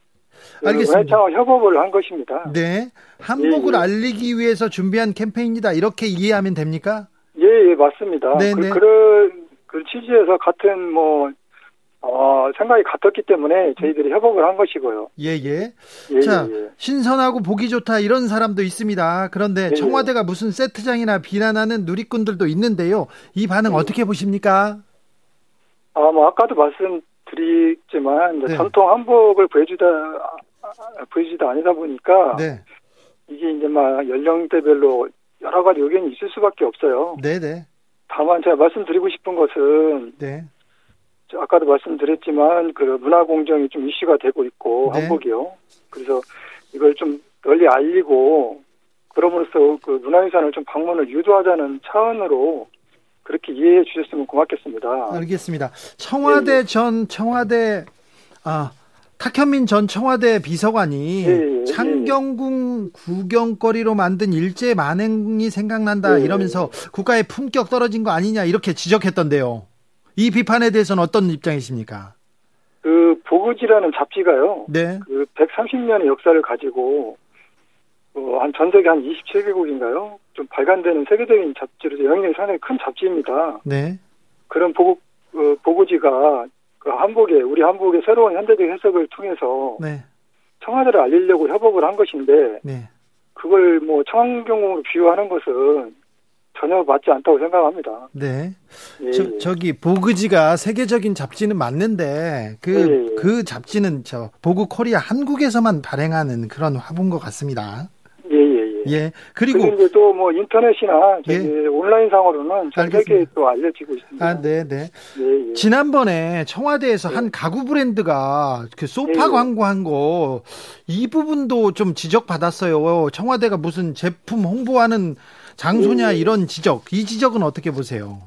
알겠습니다. 문화청 협업을 한 것입니다. 네. 한복을 예, 예. 알리기 위해서 준비한 캠페인이다. 이렇게 이해하면 됩니까? 예, 예 맞습니다. 네, 그, 네. 그런 그 취지에서 같은 뭐 어, 생각이 같았기 때문에 저희들이 협업을 한 것이고요. 예, 예. 예 자, 예, 예. 신선하고 보기 좋다 이런 사람도 있습니다. 그런데 예, 예. 청와대가 무슨 세트장이나 비난하는 누리꾼들도 있는데요. 이 반응 예. 어떻게 보십니까? 아, 뭐 아까도 말씀드리지만 네. 전통 한복을 보여주다 보여주다 아니다 보니까 네. 이게 이제 막 연령대별로 여러 가지 의견이 있을 수밖에 없어요. 네, 네. 다만 제가 말씀드리고 싶은 것은 네. 아까도 말씀드렸지만 그 문화 공정이 좀 이슈가 되고 있고 네. 한복이요. 그래서 이걸 좀 널리 알리고 그럼으로써 그 문화유산을 좀 방문을 유도하자는 차원으로 그렇게 이해해 주셨으면 고맙겠습니다. 알겠습니다. 청와대 네. 전 청와대 아 탁현민 전 청와대 비서관이 네, 창경궁 구경거리로 만든 일제 만행이 생각난다 네. 이러면서 국가의 품격 떨어진 거 아니냐 이렇게 지적했던데요. 이 비판에 대해서는 어떤 입장이십니까? 그 보그지라는 잡지가요. 네. 그 130년의 역사를 가지고 어, 한전 세계 한 27개국인가요? 좀 발간되는 세계적인 잡지로 영향력이 상당히 큰 잡지입니다. 네. 그런 보고 어, 보고지가 그 한복에 우리 한복의 새로운 현대적 해석을 통해서 네. 청와대를 알리려고 협업을 한 것인데 네. 그걸 뭐 청환경으로 비유하는 것은 전혀 맞지 않다고 생각합니다. 네. 예. 저, 저기 보그지가 세계적인 잡지는 맞는데 그그 예, 예. 그 잡지는 저 보그 코리아 한국에서만 발행하는 그런 화분 것 같습니다. 예. 그리고 이제 또뭐 인터넷이나 예. 온라인 상으로는 전 세계에 또 알려지고 있습니다. 아, 네, 네. 예, 예. 지난번에 청와대에서 한 예. 가구 브랜드가 그 소파 예, 광고한 거 이 부분도 좀 지적받았어요. 청와대가 무슨 제품 홍보하는 장소냐 이런 지적. 이 지적은 어떻게 보세요?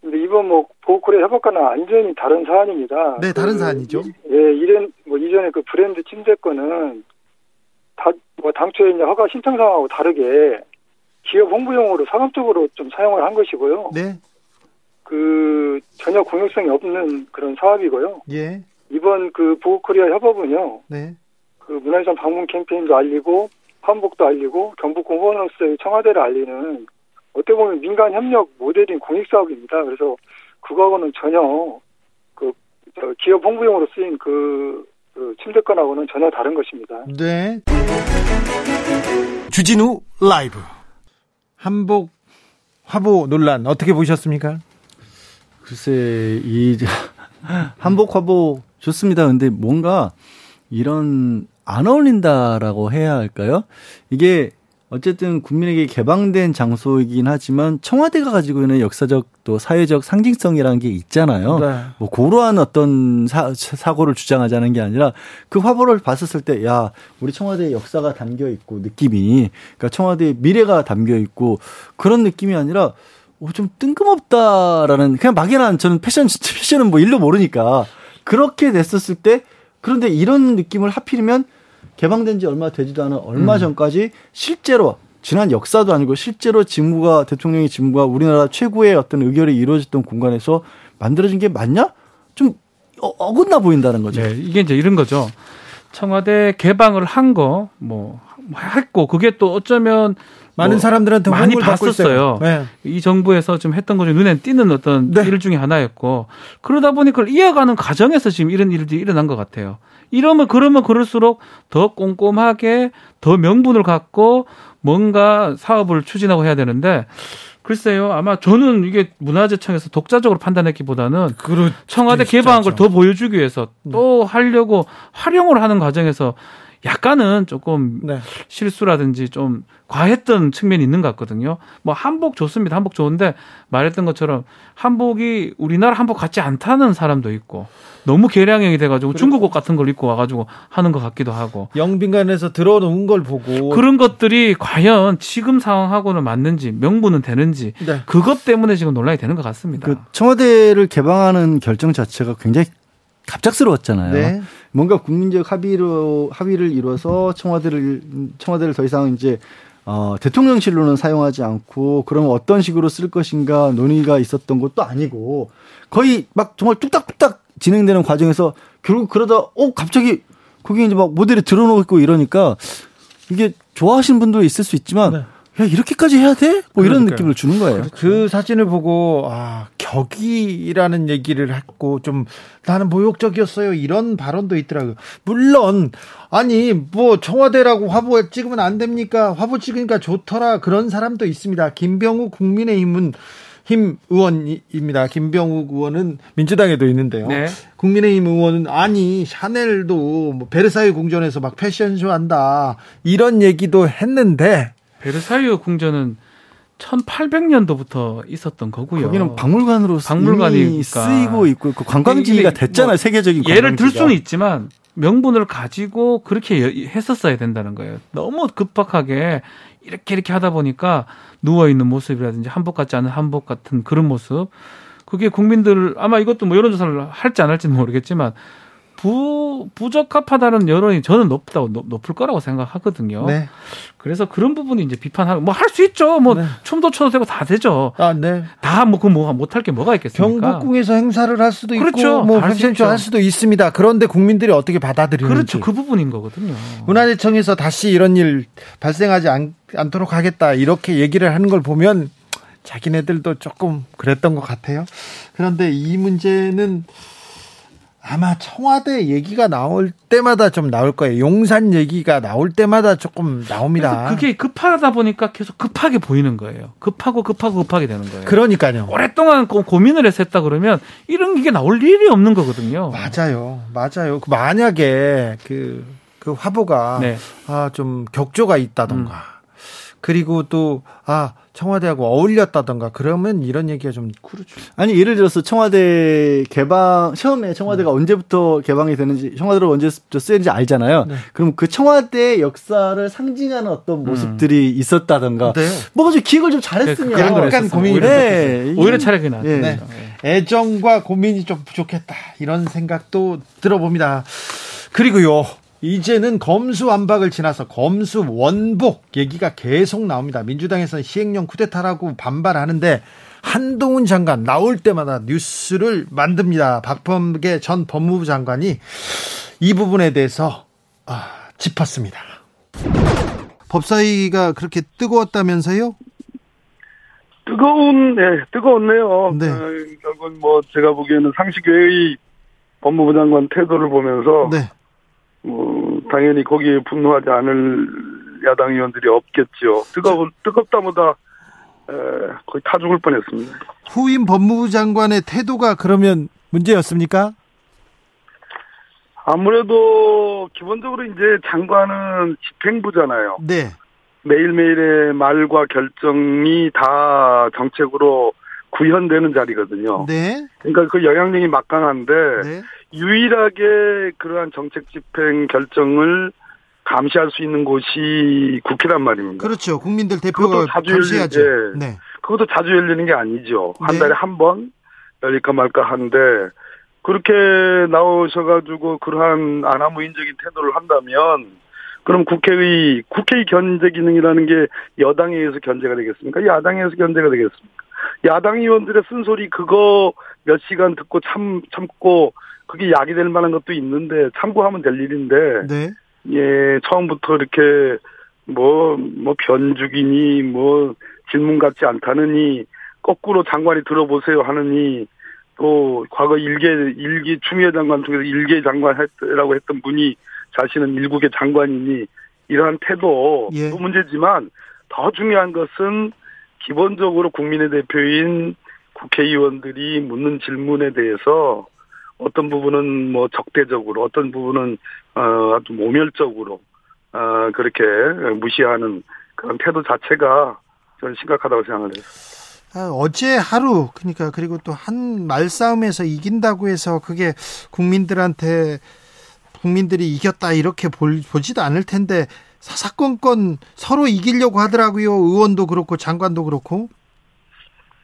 근데 이번 뭐 보호콜의 협업과는 완전히 다른 사안입니다. 네, 다른 그, 사안이죠. 예, 이런 뭐 이전에 그 브랜드 침대권은 다, 뭐 당초에 이제 허가 신청 상하고 다르게 기업 홍보용으로 상업적으로 좀 사용을 한 것이고요. 네. 그 전혀 공익성이 없는 그런 사업이고요. 예. 이번 그 보호코리아 협업은요. 네. 그 문화유산 방문 캠페인도 알리고 한복도 알리고 경북 공무원으로서의 청와대를 알리는 어떻게 보면 민간 협력 모델인 공익 사업입니다. 그래서 그거하고는 전혀 그 기업 홍보용으로 쓰인 그 그 침대권하고는 전혀 다른 것입니다. 네. 주진우 라이브 한복 화보 논란 어떻게 보셨습니까? 글쎄 이 한복 화보 좋습니다. 근데 뭔가 이런 안 어울린다라고 해야 할까요? 이게 어쨌든 국민에게 개방된 장소이긴 하지만 청와대가 가지고 있는 역사적 또 사회적 상징성이라는 게 있잖아요. 네. 뭐 고러한 어떤 사, 사고를 주장하자는 게 아니라 그 화보를 봤었을 때 야, 우리 청와대의 역사가 담겨 있고 느낌이 그러니까 청와대의 미래가 담겨 있고 그런 느낌이 아니라 어, 좀 뜬금없다라는 그냥 막연한 저는 패션 패션은 뭐 일도 모르니까 그렇게 됐었을 때 그런데 이런 느낌을 하필이면 개방된 지 얼마 되지도 않은 얼마 음. 전까지 실제로 지난 역사도 아니고 실제로 직무가 대통령의 직무가 우리나라 최고의 어떤 의결이 이루어졌던 공간에서 만들어진 게 맞냐? 좀 어, 긋나 보인다는 거죠. 네, 이게 이제 이런 거죠. 청와대 개방을 한 거 뭐 했고 그게 또 어쩌면 많은 뭐 사람들한테 많이 봤었어요. 네. 이 정부에서 좀 했던 거중 눈에 띄는 어떤 네. 일 중에 하나였고 그러다 보니 그걸 이어가는 과정에서 지금 이런 일들이 일어난 것 같아요. 이러면 그러면 그럴수록 더 꼼꼼하게 더 명분을 갖고 뭔가 사업을 추진하고 해야 되는데 글쎄요. 아마 저는 이게 문화재청에서 독자적으로 판단했기보다는 그렇, 청와대 개방한 걸 더 보여주기 위해서 또 네. 하려고 활용을 하는 과정에서 약간은 조금 네. 실수라든지 좀 과했던 측면이 있는 것 같거든요. 뭐 한복 좋습니다. 한복 좋은데 말했던 것처럼 한복이 우리나라 한복 같지 않다는 사람도 있고 너무 개량형이 돼가지고 중국 옷 같은 걸 입고 와가지고 하는 것 같기도 하고 영빈관에서 들어오는 걸 보고 그런 것들이 과연 지금 상황하고는 맞는지 명분은 되는지 네. 그것 때문에 지금 논란이 되는 것 같습니다. 그 청와대를 개방하는 결정 자체가 굉장히 갑작스러웠잖아요. 네. 뭔가 국민적 합의로 합의를 이뤄서 청와대를 청와대를 더 이상 이제 어, 대통령실로는 사용하지 않고 그러면 어떤 식으로 쓸 것인가 논의가 있었던 것도 아니고 거의 막 정말 뚝딱뚝딱 진행되는 과정에서 결국 그러다 어 갑자기 거기 이제 막 모델이 드러놓고 이러니까 이게 좋아하시는 분도 있을 수 있지만 네. 야 이렇게까지 해야 돼? 뭐 이런 그러니까요. 느낌을 주는 거예요. 그 사진을 보고 아 격이라는 얘기를 했고 좀 나는 모욕적이었어요 이런 발언도 있더라고요. 물론 아니 뭐 청와대라고 화보 찍으면 안 됩니까? 화보 찍으니까 좋더라 그런 사람도 있습니다. 김병우 국민의힘은 힘 의원입니다. 김병욱 의원은 민주당에도 있는데요. 네. 국민의힘 의원은 아니 샤넬도 뭐 베르사유 궁전에서 막 패션쇼 한다 이런 얘기도 했는데 베르사유 궁전은 1800년도부터 있었던 거고요. 거기는 박물관으로 박물관이 쓰이고 있고 그 관광지가 됐잖아요. 뭐 세계적인 관광지가. 예를 들 수는 있지만 명분을 가지고 그렇게 했었어야 된다는 거예요. 너무 급박하게 이렇게 이렇게 하다 보니까 누워 있는 모습이라든지 한복 같지 않은 한복 같은 그런 모습 그게 국민들 아마 이것도 뭐 여론조사를 할지 안 할지는 모르겠지만 부 부적합하다는 여론이 저는 높다고 높 을 거라고 생각하거든요. 네. 그래서 그런 부분이 이제 비판하고 뭐 할 수 있죠. 뭐 네. 춤도 춰도 되고 다 되죠. 아, 네. 다뭐그 뭐 못할 게 뭐가 있겠습니까? 경복궁에서 행사를 할 수도 그렇죠. 있고 뭐 패션쇼 할 수도 있습니다. 그런데 국민들이 어떻게 받아들이는지 그렇죠. 그 부분인 거거든요. 문화재청에서 다시 이런 일 발생하지 않, 않도록 하겠다 이렇게 얘기를 하는 걸 보면 자기네들도 조금 그랬던 것 같아요. 그런데 이 문제는 아마 청와대 얘기가 나올 때마다 좀 나올 거예요. 용산 얘기가 나올 때마다 조금 나옵니다. 그게 급하다 보니까 계속 급하게 보이는 거예요. 급하고 급하고 급하게 되는 거예요. 그러니까요. 오랫동안 고민을 했었다 그러면 이런 게 나올 일이 없는 거거든요. 맞아요. 맞아요. 그 만약에 그, 그 화보가 네. 아, 좀 격조가 있다던가 음. 그리고 또, 아, 청와대하고 어울렸다던가 그러면 이런 얘기가 좀 그렇죠. 아니 예를 들어서 청와대 개방 처음에 청와대가 음. 언제부터 개방이 되는지 청와대로 언제부터 쓰였는지 알잖아요. 네. 그럼 그 청와대 역사를 상징하는 어떤 음. 모습들이 음. 있었다던가 네. 뭐가 좀 기획을 좀 잘했으면 네, 약간 고민이 네. 오히려 차라리 나. 네. 네. 애정과 고민이 좀 부족했다 이런 생각도 들어봅니다. 그리고요. 이제는 검수완박을 지나서 검수원복 얘기가 계속 나옵니다. 민주당에서는 시행령 쿠데타라고 반발하는데 한동훈 장관 나올 때마다 뉴스를 만듭니다. 박범계 전 법무부 장관이 이 부분에 대해서 아, 짚었습니다. 법사위가 그렇게 뜨거웠다면서요? 뜨거운, 네, 뜨거웠네요. 네. 어, 결국은 뭐 제가 보기에는 상식외의 법무부 장관 태도를 보면서 네. 뭐 당연히 거기에 분노하지 않을 야당 의원들이 없겠죠. 뜨거운 뜨겁다보다 에, 거의 타 죽을 뻔했습니다. 후임 법무부 장관의 태도가 그러면 문제였습니까? 아무래도 기본적으로 이제 장관은 집행부잖아요. 네. 매일매일의 말과 결정이 다 정책으로 구현되는 자리거든요. 네. 그러니까 그 영향력이 막강한데 네. 유일하게 그러한 정책 집행 결정을 감시할 수 있는 곳이 국회란 말입니다. 그렇죠. 국민들 대표가 자주 감시하죠. 예. 네. 그것도 자주 열리는 게 아니죠. 한 네. 달에 한 번 열릴까 말까 한데 그렇게 나오셔가지고 그러한 아나무인적인 태도를 한다면 그럼 국회의 국회의 견제 기능이라는 게 여당에 의해서 견제가 되겠습니까? 야당에 의해서 견제가 되겠습니까? 야당 의원들의 쓴소리 그거 몇 시간 듣고 참 참고 그게 약이 될 만한 것도 있는데 참고하면 될 일인데 네. 예 처음부터 이렇게 뭐뭐 뭐 변죽이니 뭐 질문 같지 않다느니 거꾸로 장관이 들어보세요 하느니 또 과거 일개 일기 추미애 장관 중에서 일개 장관 했라고 했던 분이 자신은 일국의 장관이니 이러한 태도 예. 문제지만 더 중요한 것은 기본적으로 국민의 대표인 국회의원들이 묻는 질문에 대해서 어떤 부분은 뭐 적대적으로 어떤 부분은 어 아주 모멸적으로 어 그렇게 무시하는 그런 태도 자체가 저는 심각하다고 생각을 해요. 아, 어제 하루 그러니까 그리고 또 한 말싸움에서 이긴다고 해서 그게 국민들한테 국민들이 이겼다 이렇게 볼, 보지도 않을 텐데 사사건건 서로 이기려고 하더라고요. 의원도 그렇고 장관도 그렇고.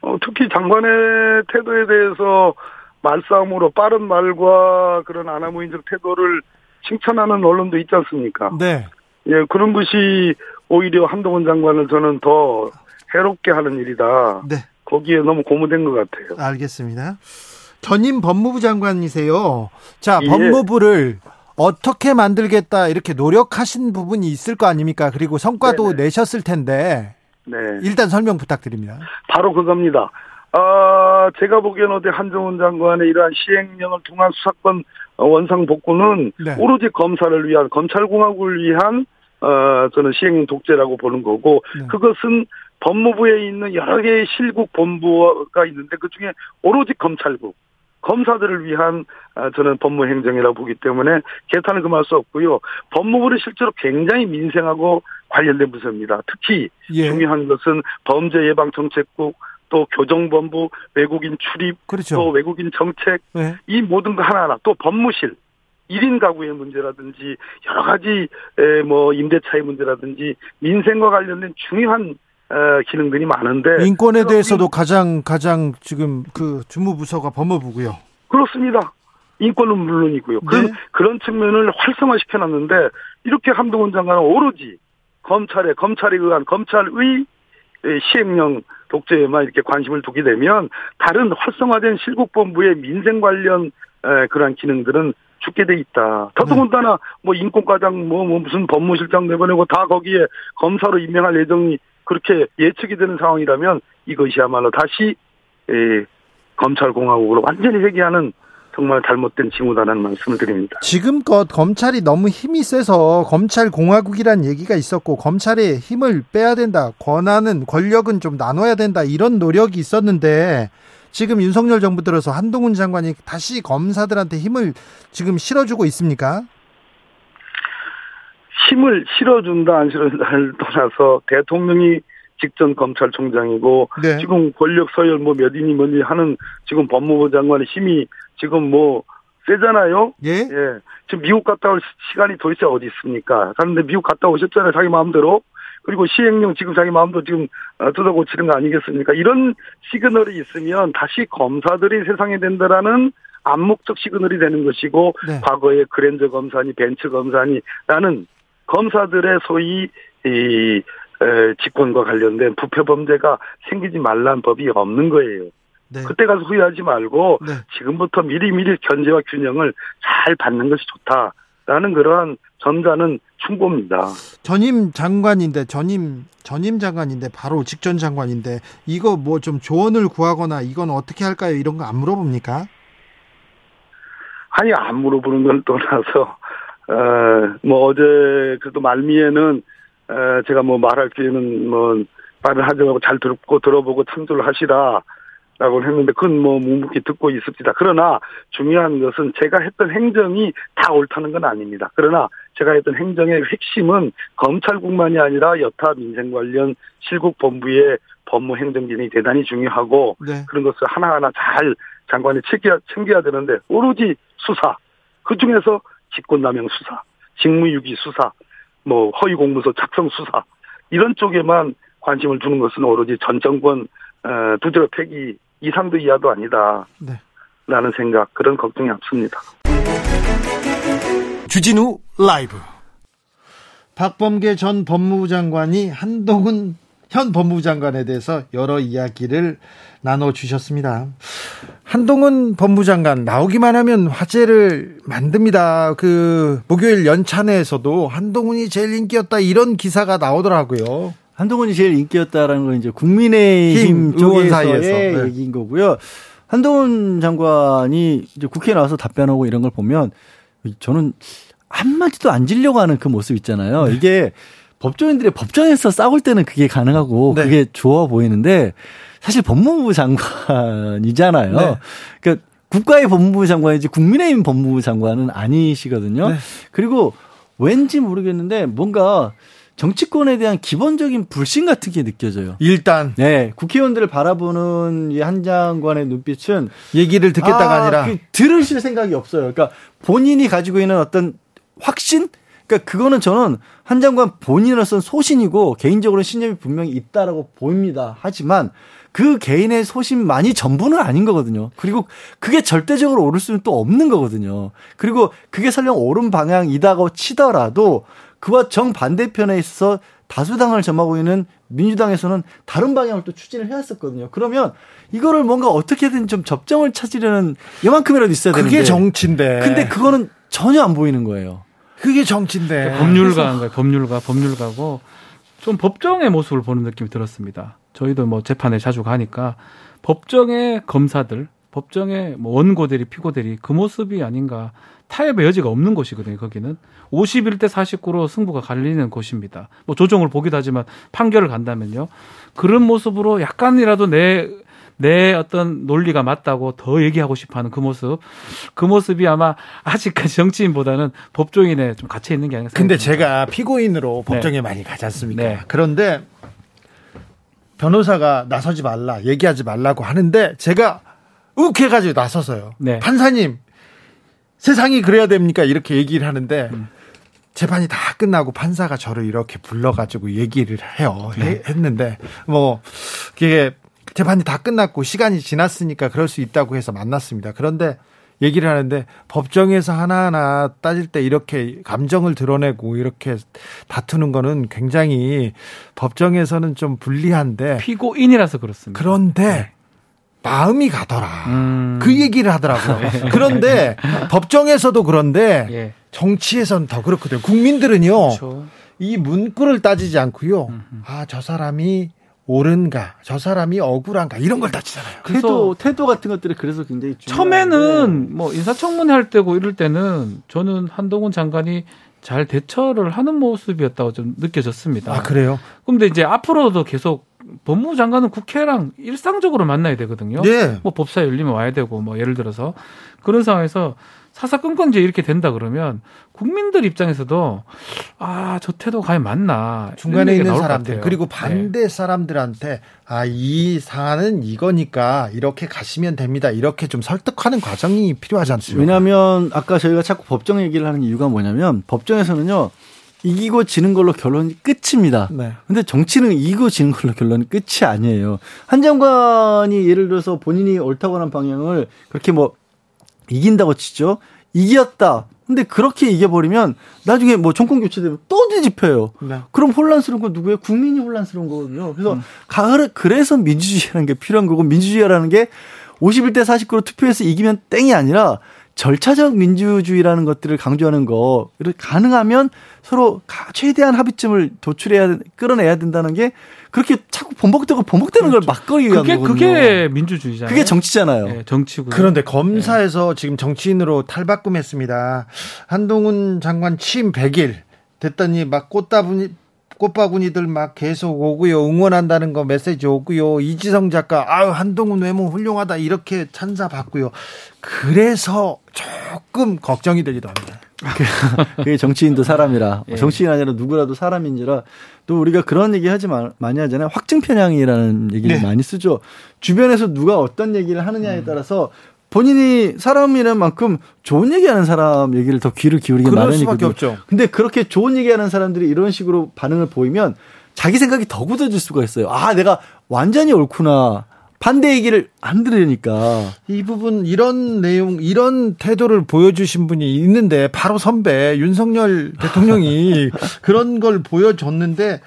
어, 특히 장관의 태도에 대해서 말싸움으로 빠른 말과 그런 아나무인적 태도를 칭찬하는 언론도 있지 않습니까? 네. 예, 그런 것이 오히려 한동훈 장관을 저는 더 해롭게 하는 일이다. 네. 거기에 너무 고무된 것 같아요. 알겠습니다. 전임 법무부 장관이세요. 자, 예. 법무부를 어떻게 만들겠다 이렇게 노력하신 부분이 있을 거 아닙니까? 그리고 성과도 네네. 내셨을 텐데. 네. 일단 설명 부탁드립니다. 바로 그겁니다. 아, 제가 보기에는 어디 한정훈 장관의 이러한 시행령을 통한 수사권 원상 복구는 네. 오로지 검사를 위한 검찰공화국을 위한 어 저는 시행령 독재라고 보는 거고 네. 그것은 법무부에 있는 여러 개의 실국 본부가 있는데 그 중에 오로지 검찰국 검사들을 위한 아, 저는 법무 행정이라고 보기 때문에 개탄을 금할 수 없고요. 법무부는 실제로 굉장히 민생하고 관련된 부서입니다. 특히 예. 중요한 것은 범죄 예방 정책국 또 교정본부 외국인 출입 그렇죠. 또 외국인 정책 네. 이 모든 거 하나하나 또 법무실 1인 가구의 문제라든지 여러 가지 뭐 임대차의 문제라든지 민생과 관련된 중요한 어, 기능들이 많은데 인권에 대해서도 가장 가장 지금 그 주무부서가 법무부고요. 그렇습니다. 인권은 물론이고요. 네. 그런 그런 측면을 활성화시켜 놨는데 이렇게 한동훈 장관은 오로지 검찰에 검찰에 의한 검찰의 시행령 독재에만 이렇게 관심을 두게 되면 다른 활성화된 실국본부의 민생 관련 그러한 기능들은 죽게 돼 있다. 더더군다나 네. 뭐 인권과장 뭐, 뭐 무슨 법무실장 내보내고 다 거기에 검사로 임명할 예정이 그렇게 예측이 되는 상황이라면 이것이야말로 다시 에, 검찰공화국으로 완전히 회귀하는 정말 잘못된 징후다라는 말씀을 드립니다. 지금껏 검찰이 너무 힘이 세서 검찰 공화국이란 얘기가 있었고 검찰의 힘을 빼야 된다. 권한은 권력은 좀 나눠야 된다. 이런 노력이 있었는데 지금 윤석열 정부 들어서 한동훈 장관이 다시 검사들한테 힘을 지금 실어주고 있습니까? 힘을 실어준다 안 실어준다를 떠나서 대통령이 직전 검찰총장이고 네. 지금 권력 서열 뭐 몇 인이 뭔지 하는 지금 법무부 장관의 힘이 지금 뭐 세잖아요. 예. 예. 지금 미국 갔다 올 시간이 도대체 어디 있습니까? 그런데 미국 갔다 오셨잖아요. 자기 마음대로. 그리고 시행령 지금 자기 마음대로 지금 어, 뜯어 고치는 거 아니겠습니까? 이런 시그널이 있으면 다시 검사들의 세상이 된다라는 암묵적 시그널이 되는 것이고 네. 과거에 그랜저 검사니 벤츠 검사니 라는 검사들의 소위 이 직권과 관련된 부패 범죄가 생기지 말란 법이 없는 거예요. 네. 그때 가서 후회하지 말고 네. 지금부터 미리미리 견제와 균형을 잘 받는 것이 좋다라는 그러한 전자는 충고입니다. 전임 장관인데 전임 전임 장관인데 바로 직전 장관인데 이거 뭐 좀 조언을 구하거나 이건 어떻게 할까요? 이런 거 안 물어봅니까? 아니 안 물어보는 건 떠나서 어, 뭐 어제 그래도 말미에는 어, 제가 뭐 말할 기회는 뭐 말을 하지 말고 잘 듣고 들어보고 참조를 하시라. 라고 했는데 그건 뭐 묵묵히 듣고 있습니다. 그러나 중요한 것은 제가 했던 행정이 다 옳다는 건 아닙니다. 그러나 제가 했던 행정의 핵심은 검찰국만이 아니라 여타 민생 관련 실국 본부의 법무 행정 기능이 대단히 중요하고 네. 그런 것을 하나하나 잘 장관이 챙겨야, 챙겨야 되는데 오로지 수사 그 중에서 직권남용 수사, 직무유기 수사, 뭐 허위 공문서 작성 수사 이런 쪽에만 관심을 두는 것은 오로지 전 정권 어, 두드려 패기 이상도 이하도 아니다. 네. 라는 생각 그런 걱정이 앞섭니다. 주진우 라이브 박범계 전 법무부 장관이 한동훈 현 법무부 장관에 대해서 여러 이야기를 나눠 주셨습니다. 한동훈 법무부 장관 나오기만 하면 화제를 만듭니다. 그 목요일 연찬회에서도 한동훈이 제일 인기였다 이런 기사가 나오더라고요. 한동훈이 제일 인기였다라는 건 이제 국민의힘 쪽에서의 네. 얘기인 거고요. 한동훈 장관이 이제 국회에 나와서 답변하고 이런 걸 보면 저는 한마디도 안 질려고 하는 그 모습 있잖아요. 네. 이게 법조인들이 법정에서 싸울 때는 그게 가능하고 네. 그게 좋아 보이는데 사실 법무부 장관이잖아요. 네. 그러니까 국가의 법무부 장관이지 국민의힘 법무부 장관은 아니시거든요. 네. 그리고 왠지 모르겠는데 뭔가 정치권에 대한 기본적인 불신 같은 게 느껴져요. 일단 네 국회의원들을 바라보는 이한 장관의 눈빛은 얘기를 듣겠다가 아, 아니라 그 들으실 생각이 없어요. 그러니까 본인이 가지고 있는 어떤 확신 그러니까 그거는 저는 한 장관 본인으로서는 소신이고 개인적으로 신념이 분명히 있다라고 보입니다. 하지만 그 개인의 소신만이 전부는 아닌 거거든요. 그리고 그게 절대적으로 옳을 수는 또 없는 거거든요. 그리고 그게 설령 옳은 방향이다고 치더라도 그와 정반대편에 있어서 다수당을 점하고 있는 민주당에서는 다른 방향을 또 추진을 해왔었거든요. 그러면 이거를 뭔가 어떻게든 좀 접점을 찾으려는 이만큼이라도 있어야 되는데. 그게 정치인데. 근데 그거는 전혀 안 보이는 거예요. 그게 정치인데. 법률가인 거예요. 법률가, 법률가고 좀 법정의 모습을 보는 느낌이 들었습니다. 저희도 뭐 재판에 자주 가니까 법정의 검사들, 법정의 뭐 원고들이 피고들이 그 모습이 아닌가 타협의 여지가 없는 곳이거든요. 거기는 51대 49로 승부가 갈리는 곳입니다. 뭐 조정을 보기도 하지만 판결을 간다면요. 그런 모습으로 약간이라도 내, 내 어떤 논리가 맞다고 더 얘기하고 싶어 하는 그 모습. 그 모습이 아마 아직까지 정치인보다는 법조인에 좀 갇혀 있는 게 아닌가 근데 제가 피고인으로 법정에 네. 많이 가지 않습니까? 네. 그런데 변호사가 나서지 말라, 얘기하지 말라고 하는데 제가 욱해가지고 나서서요. 네. 판사님, 세상이 그래야 됩니까? 이렇게 얘기를 하는데 음. 재판이 다 끝나고 판사가 저를 이렇게 불러가지고 얘기를 해요. 네. 했는데 뭐 그게 재판이 다 끝났고 시간이 지났으니까 그럴 수 있다고 해서 만났습니다. 그런데 얘기를 하는데 법정에서 하나하나 따질 때 이렇게 감정을 드러내고 이렇게 다투는 거는 굉장히 법정에서는 좀 불리한데 피고인이라서 그렇습니다. 그런데 네. 마음이 가더라. 음. 그 얘기를 하더라고요. 네. 그런데 법정에서도 그런데 예. 정치에선 더 그렇거든요. 국민들은요. 그렇죠. 이 문구를 따지지 않고요. 아, 저 사람이 옳은가, 저 사람이 억울한가 이런 걸 따지잖아요. 태도 태도 같은 것들이 그래서 굉장히 처음에는 뭐 인사청문회 할 때고 이럴 때는 저는 한동훈 장관이 잘 대처를 하는 모습이었다고 좀 느껴졌습니다. 아 그래요? 근데 이제 앞으로도 계속 법무부 장관은 국회랑 일상적으로 만나야 되거든요. 네. 뭐 법사 열리면 와야 되고 뭐 예를 들어서 그런 상황에서 사사건건제 이렇게 된다 그러면 국민들 입장에서도 아 저 태도 과연 맞나 중간에 있는 사람들 그리고 반대 네. 사람들한테 아 이 사안은 이거니까 이렇게 가시면 됩니다 이렇게 좀 설득하는 과정이 필요하지 않습니까? 왜냐하면 아까 저희가 자꾸 법정 얘기를 하는 이유가 뭐냐면 법정에서는요 이기고 지는 걸로 결론이 끝입니다. 네. 근데 정치는 이기고 지는 걸로 결론이 끝이 아니에요. 한 장관이 예를 들어서 본인이 옳다고 하는 방향을 그렇게 뭐 이긴다고 치죠. 이겼다. 근데 그렇게 이겨버리면 나중에 뭐 정권 교체되면 또 뒤집혀요. 네. 그럼 혼란스러운 건 누구예요? 국민이 혼란스러운 거거든요. 그래서 음. 가을 그래서 민주주의라는 게 필요한 거고 민주주의라는 게 51대 49로 투표해서 이기면 땡이 아니라 절차적 민주주의라는 것들을 강조하는 거 가능하면 서로 최대한 합의점을 도출해야 끌어내야 된다는 게 그렇게 자꾸 번복되고 번복되는 그렇죠. 걸 막기 위한 그게, 거거든요. 그게 민주주의잖아요. 그게 정치잖아요. 네, 정치고. 그런데 검사에서 네. 지금 정치인으로 탈바꿈했습니다. 한동훈 장관 취임 100일 됐더니 막 꽃다분이 꽃바구니들 막 계속 오고요. 응원한다는 거 메시지 오고요. 이지성 작가, 아유, 한동훈 외모 훌륭하다. 이렇게 찬사 받고요. 그래서 조금 걱정이 되기도 합니다. 그게 정치인도 사람이라 예. 정치인 아니라 누구라도 사람인지라 또 우리가 그런 얘기 하지 마, 많이 하잖아요. 확증 편향이라는 얘기를 네. 많이 쓰죠. 주변에서 누가 어떤 얘기를 하느냐에 음. 따라서 본인이 사람이란 만큼 좋은 얘기하는 사람 얘기를 더 귀를 기울이게 마련이거든요. 근데 그렇게 좋은 얘기하는 사람들이 이런 식으로 반응을 보이면 자기 생각이 더 굳어질 수가 있어요. 아, 내가 완전히 옳구나. 반대 얘기를 안 들으니까. 이 부분 이런 내용 이런 태도를 보여주신 분이 있는데 바로 선배 윤석열 대통령이 그런 걸 보여줬는데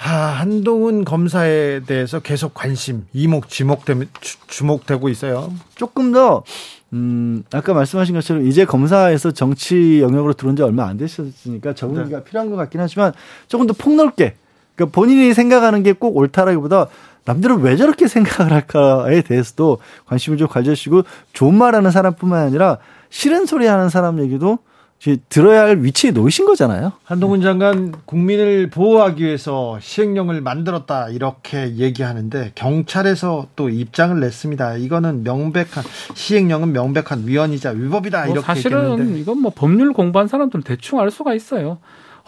아, 한동훈 검사에 대해서 계속 관심 이목 지목되 주목되고 있어요. 조금 더 음, 아까 말씀하신 것처럼 이제 검사에서 정치 영역으로 들어온 지 얼마 안 되셨으니까 적응기가 네. 필요한 것 같긴 하지만 조금 더 폭넓게 그러니까 본인이 생각하는 게 꼭 옳다라기보다 남들은 왜 저렇게 생각을 할까에 대해서도 관심을 좀 가져주시고 좋은 말 하는 사람뿐만 아니라 싫은 소리 하는 사람 얘기도 들어야 할 위치에 놓이신 거잖아요. 한동훈 장관 국민을 보호하기 위해서 시행령을 만들었다 이렇게 얘기하는데 경찰에서 또 입장을 냈습니다. 이거는 명백한 시행령은 명백한 위헌이자 위법이다 뭐 이렇게 사실은 얘기했는데. 이건 뭐 법률 공부한 사람들은 대충 알 수가 있어요.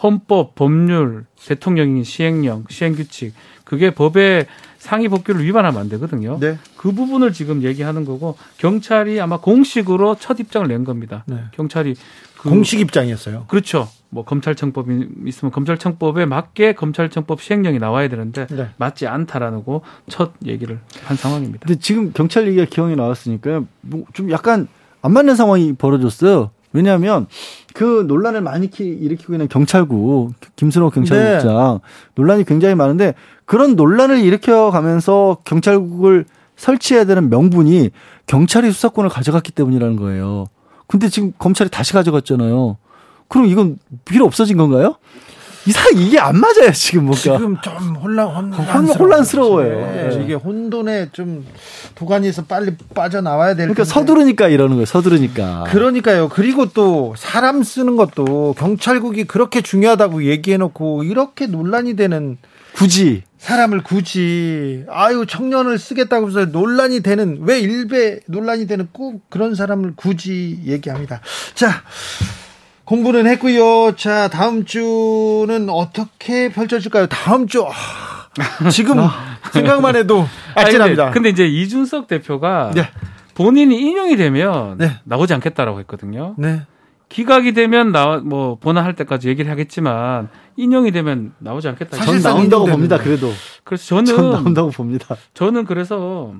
헌법, 법률, 대통령인 시행령, 시행규칙 그게 법의 상위 법규를 위반하면 안 되거든요. 네. 그 부분을 지금 얘기하는 거고 경찰이 아마 공식으로 첫 입장을 낸 겁니다. 네. 경찰이 그, 공식 입장이었어요. 그렇죠. 뭐 검찰청법이 있으면 검찰청법에 맞게 검찰청법 시행령이 나와야 되는데 네. 맞지 않다라는 거 첫 얘기를 한 상황입니다. 근데 지금 경찰 얘기가 기억이 나왔으니까 뭐 좀 약간 안 맞는 상황이 벌어졌어요. 왜냐하면 그 논란을 많이 일으키고 있는 경찰국 김순호 경찰국장 네. 논란이 굉장히 많은데 그런 논란을 일으켜 가면서 경찰국을 설치해야 되는 명분이 경찰이 수사권을 가져갔기 때문이라는 거예요. 근데 지금 검찰이 다시 가져갔잖아요. 그럼 이건 필요 없어진 건가요? 이상 이게 안 맞아요 지금 뭔가. 지금 좀 혼란 혼란 혼란스러워요. 네. 이게 혼돈에 좀 도가니에서 빨리 빠져 나와야 될. 그러니까 텐데. 서두르니까 이러는 거예요. 서두르니까. 그러니까요. 그리고 또 사람 쓰는 것도 경찰국이 그렇게 중요하다고 얘기해놓고 이렇게 논란이 되는. 굳이 사람을 굳이 아유 청년을 쓰겠다고 해서 논란이 되는 왜 일배 논란이 되는 꼭 그런 사람을 굳이 얘기합니다. 자 공부는 했고요. 자 다음 주는 어떻게 펼쳐질까요? 다음 주 아, 지금 생각만 해도 아찔합니다. 근데, 근데, 이제 이준석 대표가 네. 본인이 인용이 되면 네. 나오지 않겠다라고 했거든요. 네. 기각이 되면 나뭐 본안할 때까지 얘기를 하겠지만 인용이 되면 나오지 않겠다. 전 나온다고 봅니다. 그래도. 그래서 저는 전 나온다고 봅니다. 저는 그래서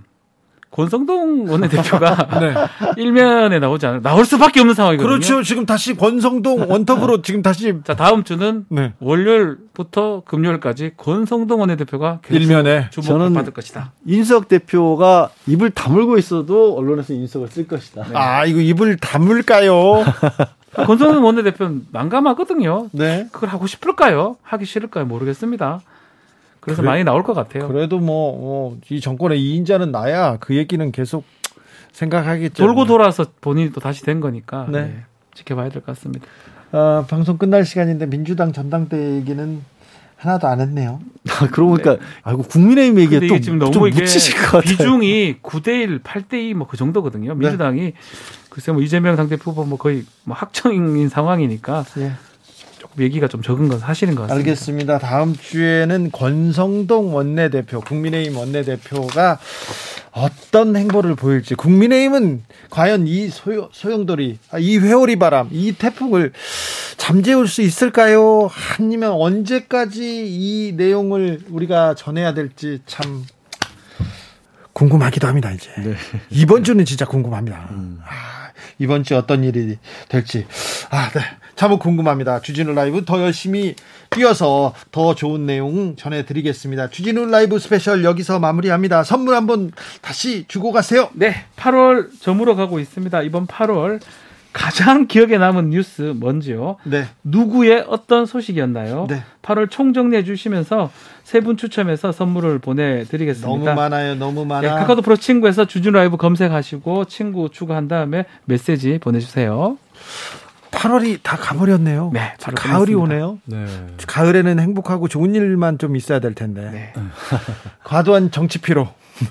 권성동 원내대표가 네. 일면에 나오지 않을 나올 수밖에 없는 상황이거든요. 그렇죠. 지금 다시 권성동 원톱으로 지금 다시 자 다음 주는 네. 월요일부터 금요일까지 권성동 원내대표가 일면에 주목을 받을 것이다. 인석 대표가 입을 다물고 있어도 언론에서 인석을 쓸 것이다. 네. 아 이거 입을 다물까요? 권성동 원내대표는 난감하거든요. 네. 그걸 하고 싶을까요? 하기 싫을까요? 모르겠습니다. 그래서 그래, 많이 나올 것 같아요. 그래도 뭐, 이 정권의 2인자는 나야 그 얘기는 계속 생각하겠죠. 돌고 돌아서 본인이 또 다시 된 거니까 네. 네, 지켜봐야 될 것 같습니다. 어, 방송 끝날 시간인데 민주당 전당대 얘기는 하나도 안 했네요. 아, 그러고 보니까 네. 아이고 국민의힘 얘기가 또 지금 너무 이게 비중이 9대 1, 8대 2 뭐 그 정도거든요. 민주당이 네. 글쎄 뭐 이재명 당대표 후보 뭐 거의 뭐 확정인 상황이니까 네. 조금 얘기가 좀 적은 건 사실인 것 같습니다. 알겠습니다. 다음 주에는 권성동 원내대표, 국민의힘 원내대표가 어떤 행보를 보일지 국민의힘은 과연 이 소요, 소용돌이, 아, 이 회오리 바람, 이 태풍을 잠재울 수 있을까요? 아니면 언제까지 이 내용을 우리가 전해야 될지 참 궁금하기도 합니다, 이제. 네. 이번 주는 진짜 궁금합니다. 음. 아, 이번 주 어떤 일이 될지. 아, 네. 참 궁금합니다. 주진우 라이브 더 열심히 뛰어서 더 좋은 내용 전해드리겠습니다. 주진우 라이브 스페셜 여기서 마무리합니다. 선물 한번 다시 주고 가세요. 네. 8월 저물어 가고 있습니다. 이번 8월 가장 기억에 남은 뉴스 뭔지요? 네. 누구의 어떤 소식이었나요? 네. 8월 총정리해 주시면서 세 분 추첨해서 선물을 보내드리겠습니다. 너무 많아요. 너무 많아. 네, 카카오톡 플러스 친구에서 주진우 라이브 검색하시고 친구 추가한 다음에 메시지 보내주세요. 8월이 다 가버렸네요. 네, 가을이 끝났습니다. 오네요. 네. 가을에는 행복하고 좋은 일만 좀 있어야 될 텐데. 네. 과도한 정치 피로.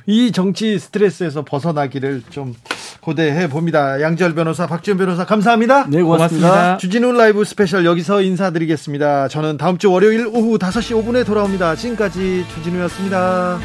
이 정치 스트레스에서 벗어나기를 좀 고대해 봅니다. 양지열 변호사, 박지원 변호사 감사합니다. 네, 고맙습니다. 고맙습니다. 주진우 라이브 스페셜 여기서 인사드리겠습니다. 저는 다음 주 월요일 오후 5시 5분에 돌아옵니다. 지금까지 주진우였습니다.